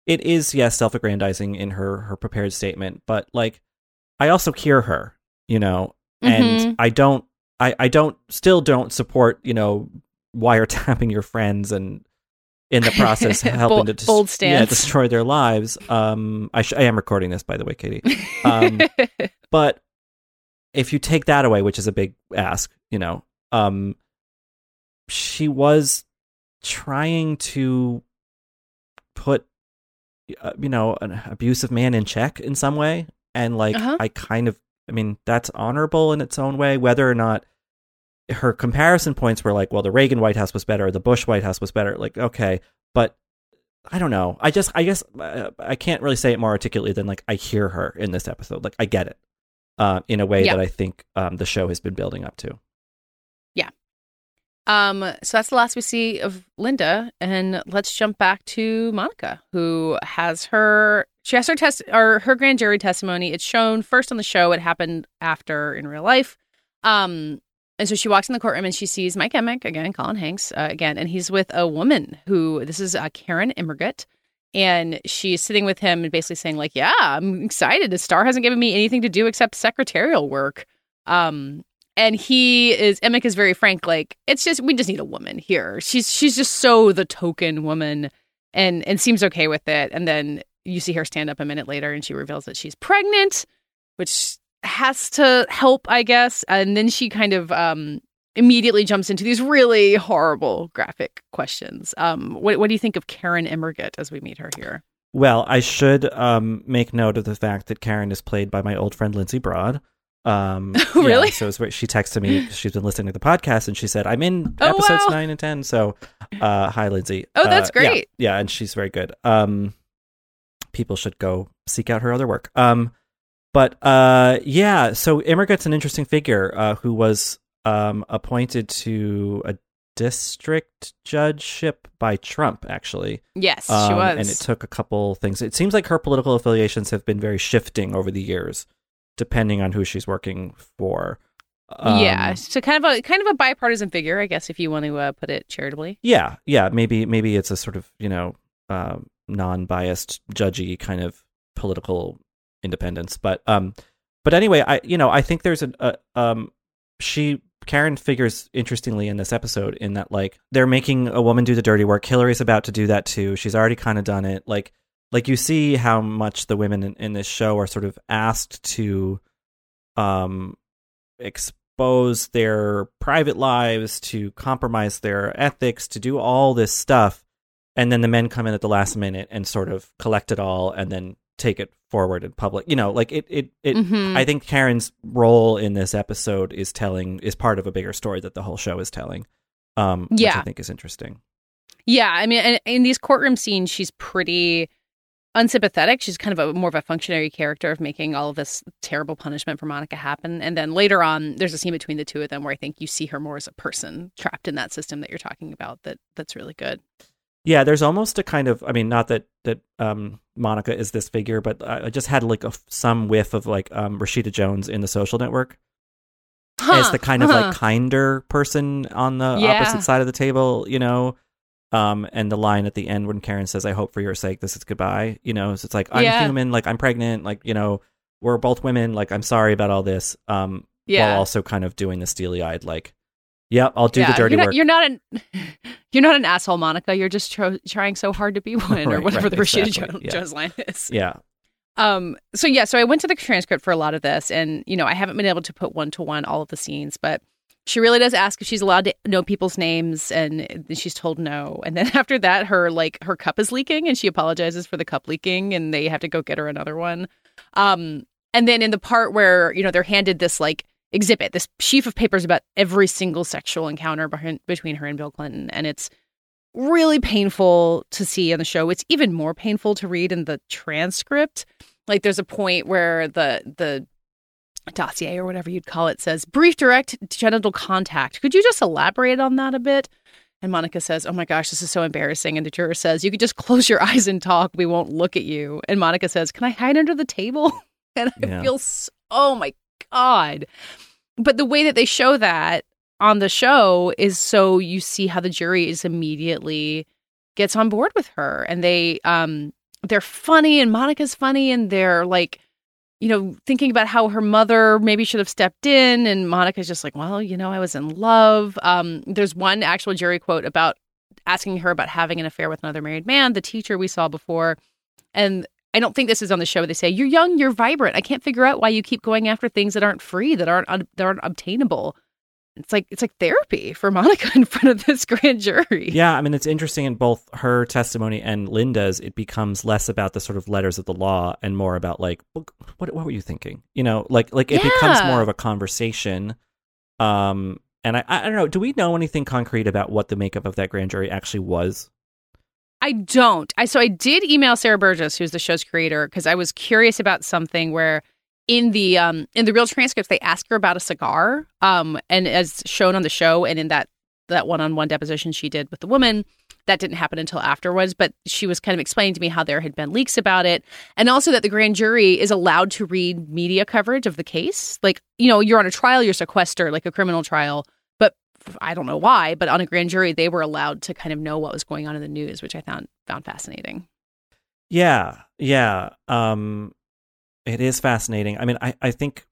[SPEAKER 8] it is yes self-aggrandizing in her her prepared statement, but like I also hear her, you know, and
[SPEAKER 7] Mhm.
[SPEAKER 8] I don't I I don't still don't support, you know, wiretapping your friends and in the process helping
[SPEAKER 7] Bold-
[SPEAKER 8] to des-
[SPEAKER 7] bold
[SPEAKER 8] yeah, destroy their lives. Um I sh- I am recording this by the way, Katey. Um but if you take that away, which is a big ask, you know, um, she was trying to put, uh, you know, an abusive man in check in some way, and like
[SPEAKER 7] Uh-huh.
[SPEAKER 8] I kind of, I mean, that's honorable in its own way, whether or not her comparison points were like, well, the Reagan White House was better, the Bush White House was better. Like, okay, but I don't know. I just, I guess, uh, I can't really say it more articulately than like I hear her in this episode. Like, I get it uh, in a way
[SPEAKER 7] Yeah.
[SPEAKER 8] that I think um, the show has been building up to.
[SPEAKER 7] Um, so that's the last we see of Linda, and let's jump back to Monica, who has her she has her test or her grand jury testimony. It's shown first on the show. It happened after in real life. Um, and so she walks in the courtroom and she sees Mike Emmick again, Colin Hanks uh, again, and he's with a woman who this is uh, Karen Immergut. And she's sitting with him and basically saying, like, yeah, I'm excited. The Starr hasn't given me anything to do except secretarial work. Um, and he is Emmick is very frank, like, it's just we just need a woman here. She's she's just so the token woman and and seems okay with it. And then you see her stand up a minute later and she reveals that she's pregnant, which has to help, I guess. And then she kind of um immediately jumps into these really horrible graphic questions. Um what what do you think of Karen Immergut as we meet her here?
[SPEAKER 8] Well, I should um, make note of the fact that Karen is played by my old friend Lindsay Broad. Um, yeah,
[SPEAKER 7] Really?
[SPEAKER 8] so it's where she texted me because she's been listening to the podcast and she said, I'm in
[SPEAKER 7] Oh,
[SPEAKER 8] episodes
[SPEAKER 7] wow.
[SPEAKER 8] nine and 10. So, uh, hi, Lindsay.
[SPEAKER 7] Oh, that's
[SPEAKER 8] Uh,
[SPEAKER 7] great.
[SPEAKER 8] Yeah, and she's very good. Um, people should go seek out her other work. Um, but uh, yeah, so Immergut's an interesting figure uh, who was um, appointed to a district judgeship by Trump, actually.
[SPEAKER 7] Yes, she
[SPEAKER 8] Um,
[SPEAKER 7] was.
[SPEAKER 8] And it took a couple things. It seems like her political affiliations have been very shifting over the years, depending on who she's working for. Um,
[SPEAKER 7] yeah, so kind of a kind of a bipartisan figure, I guess, if you want to uh, put it charitably.
[SPEAKER 8] Yeah, yeah. Maybe maybe it's a sort of you know uh, non-biased, judgy kind of political independence. But um, but anyway, I you know I think there's a, a um she Karen figures interestingly in this episode in that like they're making a woman do the dirty work. Hillary's about to do that too. She's already kind of done it. Like like you see how much the women in, in this show are sort of asked to um expose their private lives, to compromise their ethics, to do all this stuff. And then the men come in at the last minute and sort of collect it all and then take it forward in public. You know, like it it, it
[SPEAKER 7] Mhm.
[SPEAKER 8] I think Karen's role in this episode is telling is part of a bigger story that the whole show is telling. Um which
[SPEAKER 7] Yeah.
[SPEAKER 8] I think is interesting.
[SPEAKER 7] Yeah, I mean, and in these courtroom scenes, she's pretty unsympathetic. She's kind of a more of a functionary character of making all of this terrible punishment for Monica happen. And then later on, there's a scene between the two of them where I think you see her more as a person trapped in that system that you're talking about. That that's really good.
[SPEAKER 8] Yeah, there's almost a kind of I mean not that that um Monica is this figure, but I just had like a some whiff of like um Rashida Jones in the social network. as the kind of
[SPEAKER 7] huh.
[SPEAKER 8] like kinder person on the
[SPEAKER 7] Yeah.
[SPEAKER 8] opposite side of the table, you know. Um, and the line at the end when Karen says, "I hope for your sake this is goodbye," you know, so it's like I'm
[SPEAKER 7] Yeah.
[SPEAKER 8] human, like I'm pregnant, like you know, we're both women, like I'm sorry about all this. Um,
[SPEAKER 7] Yeah.
[SPEAKER 8] while also kind of doing the steely eyed, like, "Yep, I'll do
[SPEAKER 7] Yeah,
[SPEAKER 8] the dirty
[SPEAKER 7] you're not,
[SPEAKER 8] work."
[SPEAKER 7] You're not an you're not an asshole, Monica. You're just tro- trying so hard to be one, or whatever
[SPEAKER 8] right,
[SPEAKER 7] the Rashida
[SPEAKER 8] exactly,
[SPEAKER 7] Jo-
[SPEAKER 8] yeah.
[SPEAKER 7] Jones line is.
[SPEAKER 8] yeah,
[SPEAKER 7] Um, so yeah, so I went to the transcript for a lot of this, and you know, I haven't been able to put one to one all of the scenes, but she really does ask if she's allowed to know people's names, and she's told no. And then after that, her like her cup is leaking, and she apologizes for the cup leaking, and they have to go get her another one. Um, and then in the part where you know they're handed this like exhibit, this sheaf of papers about every single sexual encounter behind, between her and Bill Clinton, and it's really painful to see in the show. It's even more painful to read in the transcript. Like there's a point where the the dossier or whatever you'd call it says brief direct genital contact. Could you just elaborate on that a bit? And Monica says, "Oh my gosh, this is so embarrassing." And the juror says, "You could just close your eyes and talk. We won't look at you." And Monica says, "Can I hide under the table?" And I
[SPEAKER 8] Yeah.
[SPEAKER 7] feel, so, oh my god. But the way that they show that on the show is so you see how the jury is immediately gets on board with her and they um they're funny and Monica's funny and they're like you know thinking about how her mother maybe should have stepped in and Monica's just like well you know I was in love um there's one actual jury quote about asking her about having an affair with another married man the teacher we saw before and I don't think this is on the show. They say you're young, you're vibrant. I can't figure out why you keep going after things that aren't free, that aren't that aren't obtainable. It's like it's like therapy for Monica in front of this grand jury.
[SPEAKER 8] Yeah, I mean it's interesting in both her testimony and Linda's. It becomes less about the sort of letters of the law and more about like what what, were you thinking? You know, like like it
[SPEAKER 7] Yeah.
[SPEAKER 8] becomes more of a conversation. Um, and I I don't know. Do we know anything concrete about what the makeup of that grand jury actually was?
[SPEAKER 7] I don't. I so I did email Sarah Burgess, who's the show's creator, because I was curious about something where in the um in the real transcripts they ask her about a cigar. Um and as shown on the show and in that that one on one deposition she did with the woman, that didn't happen until afterwards, but she was kind of explaining to me how there had been leaks about it. And also that the grand jury is allowed to read media coverage of the case. Like, you know, you're on a trial, you're sequestered, like a criminal trial. But I don't know why, but on a grand jury, they were allowed to kind of know what was going on in the news, which I found found fascinating.
[SPEAKER 8] Yeah, yeah. Um, it is fascinating. I mean, I, I think,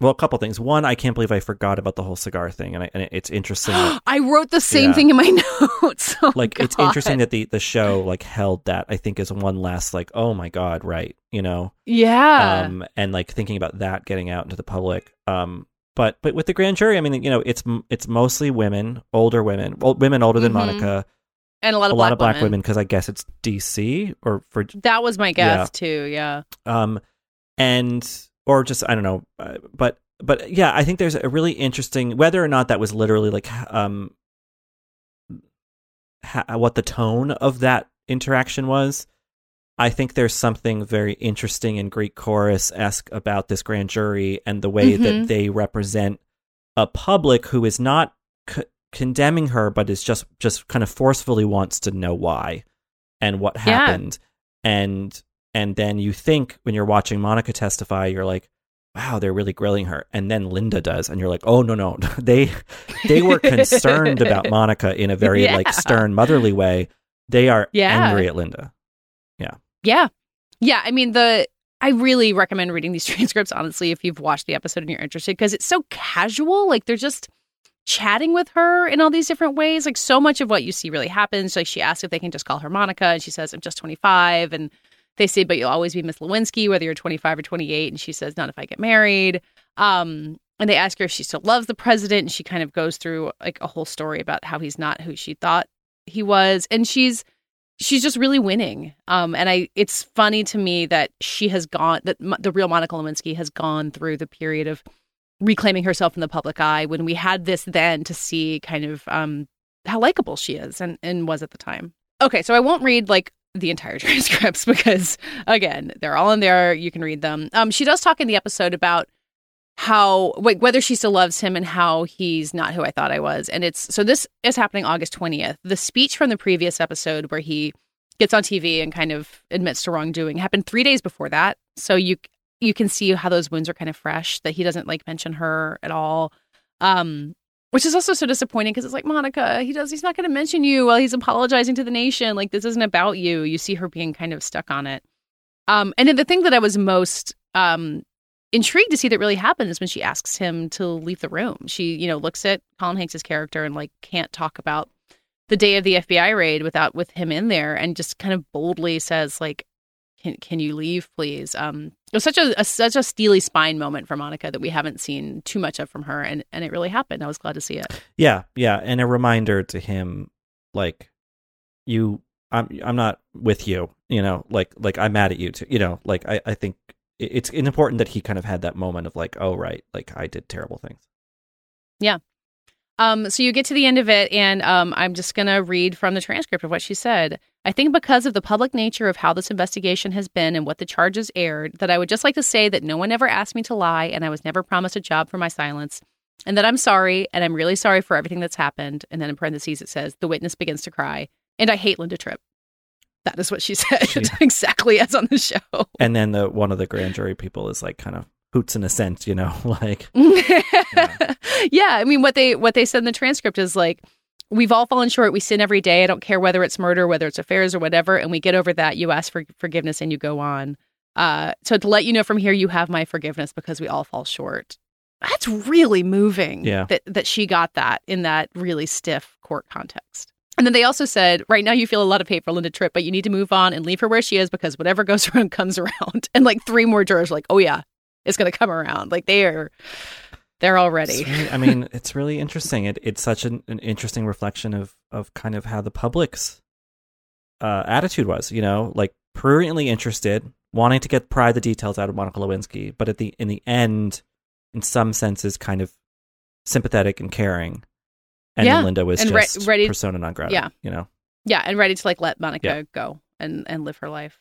[SPEAKER 8] well, a couple things. One, I can't believe I forgot about the whole cigar thing, and, I, and it's interesting. that-
[SPEAKER 7] I wrote the same
[SPEAKER 8] Yeah.
[SPEAKER 7] thing in my notes. Oh,
[SPEAKER 8] like, it's interesting that the the show like held that. I think is one last like, oh my god, right? You know,
[SPEAKER 7] Yeah.
[SPEAKER 8] um, and like thinking about that getting out into the public. Um, but but with the grand jury, I mean, you know, it's it's mostly women, older women, old, women older than
[SPEAKER 7] Mhm.
[SPEAKER 8] Monica,
[SPEAKER 7] and a lot of
[SPEAKER 8] a
[SPEAKER 7] black
[SPEAKER 8] lot of black
[SPEAKER 7] women.
[SPEAKER 8] women because I guess it's DC or for
[SPEAKER 7] That was my guess
[SPEAKER 8] Yeah.
[SPEAKER 7] too. Yeah.
[SPEAKER 8] um and or just i don't know uh, but but yeah i think there's a really interesting whether or not that was literally like um ha- what the tone of that interaction was i think there's something very interesting in greek chorus-esque about this grand jury and the way
[SPEAKER 7] Mhm.
[SPEAKER 8] that they represent a public who is not c- condemning her but is just just kind of forcefully wants to know why and what
[SPEAKER 7] Yeah.
[SPEAKER 8] happened and and then you think when you're watching Monica testify you're like wow they're really grilling her and then Linda does and you're like oh no no they they were concerned about Monica in a very
[SPEAKER 7] Yeah.
[SPEAKER 8] like stern motherly way they are
[SPEAKER 7] Yeah.
[SPEAKER 8] angry at Linda yeah
[SPEAKER 7] Yeah. Yeah. I mean, the. I really recommend reading these transcripts, honestly, if you've watched the episode and you're interested, because it's so casual. Like they're just chatting with her in all these different ways. Like so much of what you see really happens. Like she asks if they can just call her Monica, and she says, I'm just 25. And they say, but you'll always be Miss Lewinsky, whether you're 25 or 28. And she says, not if I get married. Um, and they ask her if she still loves the president. And she kind of goes through like a whole story about how he's not who she thought he was. And she's she's just really winning. Um, and I, it's funny to me that she has gone, that the real Monica Lewinsky has gone through the period of reclaiming herself in the public eye when we had this then to see kind of um, how likable she is and, and was at the time. Okay, so I won't read like the entire transcripts because again, they're all in there. You can read them. Um, she does talk in the episode about how whether she still loves him and how he's not who I thought I was. And it's so this is happening August 20th. The speech from the previous episode where he gets on TV and kind of admits to wrongdoing happened 3 days before that. So you you can see how those wounds are kind of fresh that he doesn't like mention her at all. Um which is also so disappointing because it's like Monica, he does he's not going to mention you while he's apologizing to the nation. Like this isn't about you. You see her being kind of stuck on it. Um and then the thing that I was most um intrigued to see that really happened is when she asks him to leave the room. She, you know, looks at Colin Hanks's character and like can't talk about the day of the FBI raid without with him in there and just kind of boldly says like can can you leave please? Um it was such a, a such a steely spine moment for Monica that we haven't seen too much of from her and and it really happened. I was glad to see it.
[SPEAKER 8] yeah yeah and a reminder to him like you i'm i'm not with you you know like like i'm mad at you too you know like i i think it's important that he kind of had that moment of like oh right like i did terrible things
[SPEAKER 7] Yeah. Um, so you get to the end of it, and um, I'm just going to read from the transcript of what she said. I think because of the public nature of how this investigation has been and what the charges aired, that I would just like to say that no one ever asked me to lie, and I was never promised a job for my silence, and that I'm sorry, and I'm really sorry for everything that's happened. And then in parentheses, it says, the witness begins to cry, and I hate Linda Tripp. That is what she said,
[SPEAKER 8] She-
[SPEAKER 7] exactly as on the show.
[SPEAKER 8] and then the one of the grand jury people is like kind of hoots in a sense you know like
[SPEAKER 7] yeah. I mean what they what they said in the transcript is like we've all fallen short. We sin every day. I don't care whether it's murder, whether it's affairs or whatever. And we get over that. You ask for forgiveness and you go on. Uh, so to let you know from here, you have my forgiveness because we all fall short. That's really moving.
[SPEAKER 8] Yeah.
[SPEAKER 7] That that she got that in that really stiff court context. And then they also said, right now you feel a lot of hate for Linda Tripp, but you need to move on and leave her where she is because whatever goes around comes around. And like three more jurors are like, oh yeah, it's going to come around. Like they are, they're all ready.
[SPEAKER 8] It's really- I mean, it's really interesting. It, it's such an, an interesting reflection of of kind of how the public's uh, attitude was. You know, like pruriently interested, wanting to get pry the details out of Monica Lewinsky, but at the in the end, in some senses, kind of sympathetic and caring. And
[SPEAKER 7] Yeah,
[SPEAKER 8] then Linda was
[SPEAKER 7] and re-
[SPEAKER 8] just
[SPEAKER 7] ready-
[SPEAKER 8] persona non grata.
[SPEAKER 7] Yeah.
[SPEAKER 8] you know.
[SPEAKER 7] Yeah, and ready to like let Monica
[SPEAKER 8] Yeah.
[SPEAKER 7] go and and live her life.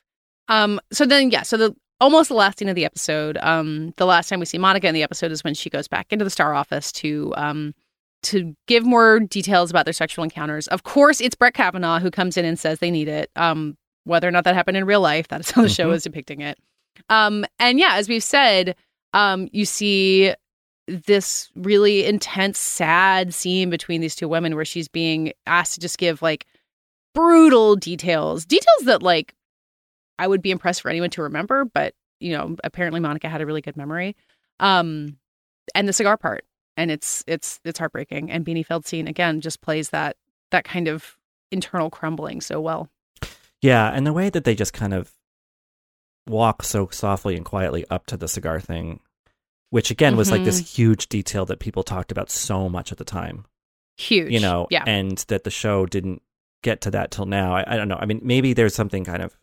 [SPEAKER 7] Um. So then, yeah. So the almost the last scene of the episode. Um. The last time we see Monica in the episode is when she goes back into the Starr office to um to give more details about their sexual encounters. Of course, it's Brett Kavanaugh who comes in and says they need it. Um. Whether or not that happened in real life, that is how the show
[SPEAKER 8] Mhm.
[SPEAKER 7] is depicting it. Um. And yeah, as we've said, um, you see this really intense, sad scene between these two women where she's being asked to just give like brutal details, details that like I would be impressed for anyone to remember, but you know, apparently Monica had a really good memory. Um, and the cigar part, and it's it's it's heartbreaking. And Beanie Feldstein again just plays that that kind of internal crumbling so well.
[SPEAKER 8] Yeah, and the way that they just kind of walk so softly and quietly up to the cigar thing, which again was like
[SPEAKER 7] Mhm.
[SPEAKER 8] this huge detail that people talked about so much at the time.
[SPEAKER 7] Huge,
[SPEAKER 8] You know,
[SPEAKER 7] yeah.
[SPEAKER 8] and that the show didn't get to that till now. I, I don't know. I mean, maybe there's something kind of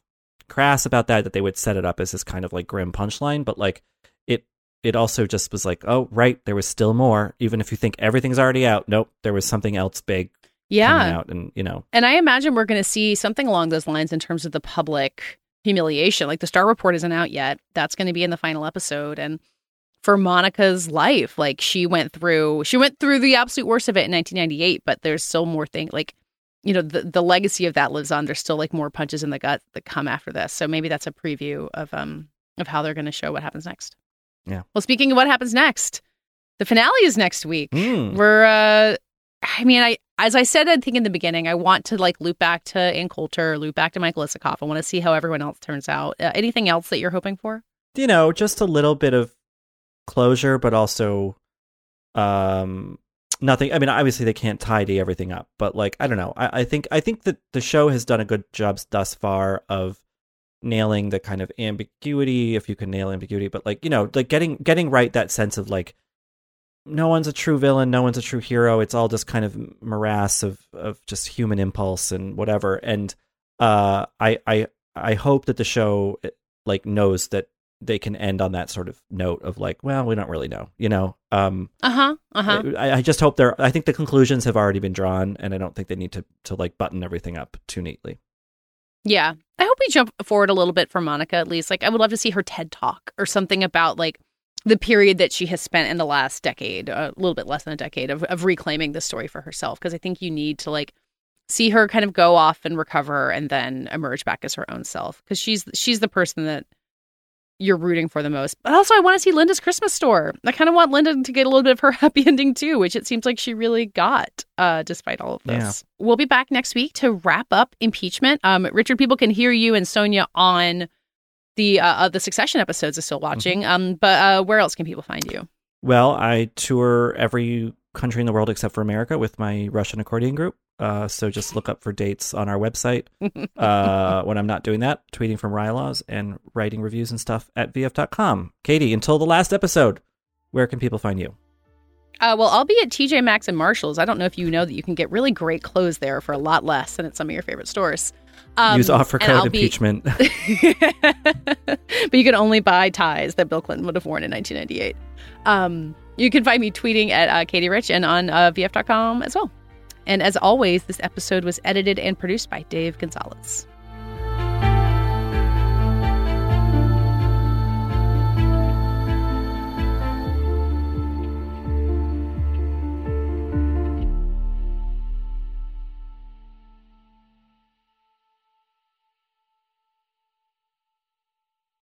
[SPEAKER 8] crass about that that they would set it up as this kind of like grim punchline, but like it it also just was like, oh, right, there was still more. Even if you think everything's already out, nope, there was something else big
[SPEAKER 7] Yeah.
[SPEAKER 8] coming out, and you know,
[SPEAKER 7] And I imagine we're going to see something along those lines in terms of the public humiliation. Like the Starr Report isn't out yet. That's going to be in the final episode. And for Monica's life, like she went through, she went through the absolute worst of it in 1998. But there's still more things. Like you know, the the legacy of that lives on. There's still like more punches in the gut that come after this. So maybe that's a preview of um of how they're going to show what happens next.
[SPEAKER 8] Yeah.
[SPEAKER 7] Well, speaking of what happens next, the finale is next week.
[SPEAKER 8] Mm.
[SPEAKER 7] We're uh I mean, I as I said, I think in the beginning, I want to like loop back to Ann Coulter, loop back to Michael Isikoff. I want to see how everyone else turns out. Uh, anything else that you're hoping for?
[SPEAKER 8] you know, just a little bit of closure, but also um nothing I mean obviously they can't tidy everything up, but like I don't know. I, I think I think that the show has done a good job thus far of nailing the kind of ambiguity, if you can nail ambiguity, but like, you know, like getting getting right that sense of like no one's a true villain, no one's a true hero. It's all just kind of morass of of just human impulse and whatever. And uh I I I hope that the show like knows that they can end on that sort of note of like, well, we don't really know, you know. Um,
[SPEAKER 7] Uh huh. Uh huh.
[SPEAKER 8] I, I just hope they're. I think the conclusions have already been drawn, and I don't think they need to to like button everything up too neatly.
[SPEAKER 7] Yeah. I hope we jump forward a little bit for Monica at least. Like I would love to see her TED talk or something about like the period that she has spent in the last decade, a little bit less than a decade of, of reclaiming the story for herself. Cause I think you need to like see her kind of go off and recover and then emerge back as her own self. Cause she's, she's the person that you're rooting for the most. But also I want to see Linda's Christmas store. I kind of want Linda to get a little bit of her happy ending too, which it seems like she really got, uh, despite all of this. We'll be back next week to wrap up impeachment. Um, Richard, people can hear you and Sonia on the uh, uh, the Succession episodes is still watching. Um, but uh, where else can people find you?
[SPEAKER 8] Well, I tour every country in the world except for America with my Russian accordion group. Uh, so just look up for dates on our website. Uh, when I'm not doing that, tweeting from Rylaws and writing reviews and stuff at vf.com. Katey, until the last episode, where can people find you?
[SPEAKER 7] Uh, well, I'll be at TJ Maxx and Marshalls. I don't know if you know that you can get really great clothes there for a lot less than at some of your favorite stores. Um,
[SPEAKER 8] Use offer code
[SPEAKER 7] I'll be-
[SPEAKER 8] impeachment.
[SPEAKER 7] but you can only buy ties that Bill Clinton would have worn in 1998. Um, you can find me tweeting at uh, Katey Rich and on uh, VF.com as well. And as always, this episode was edited and produced by Dave Gonzalez.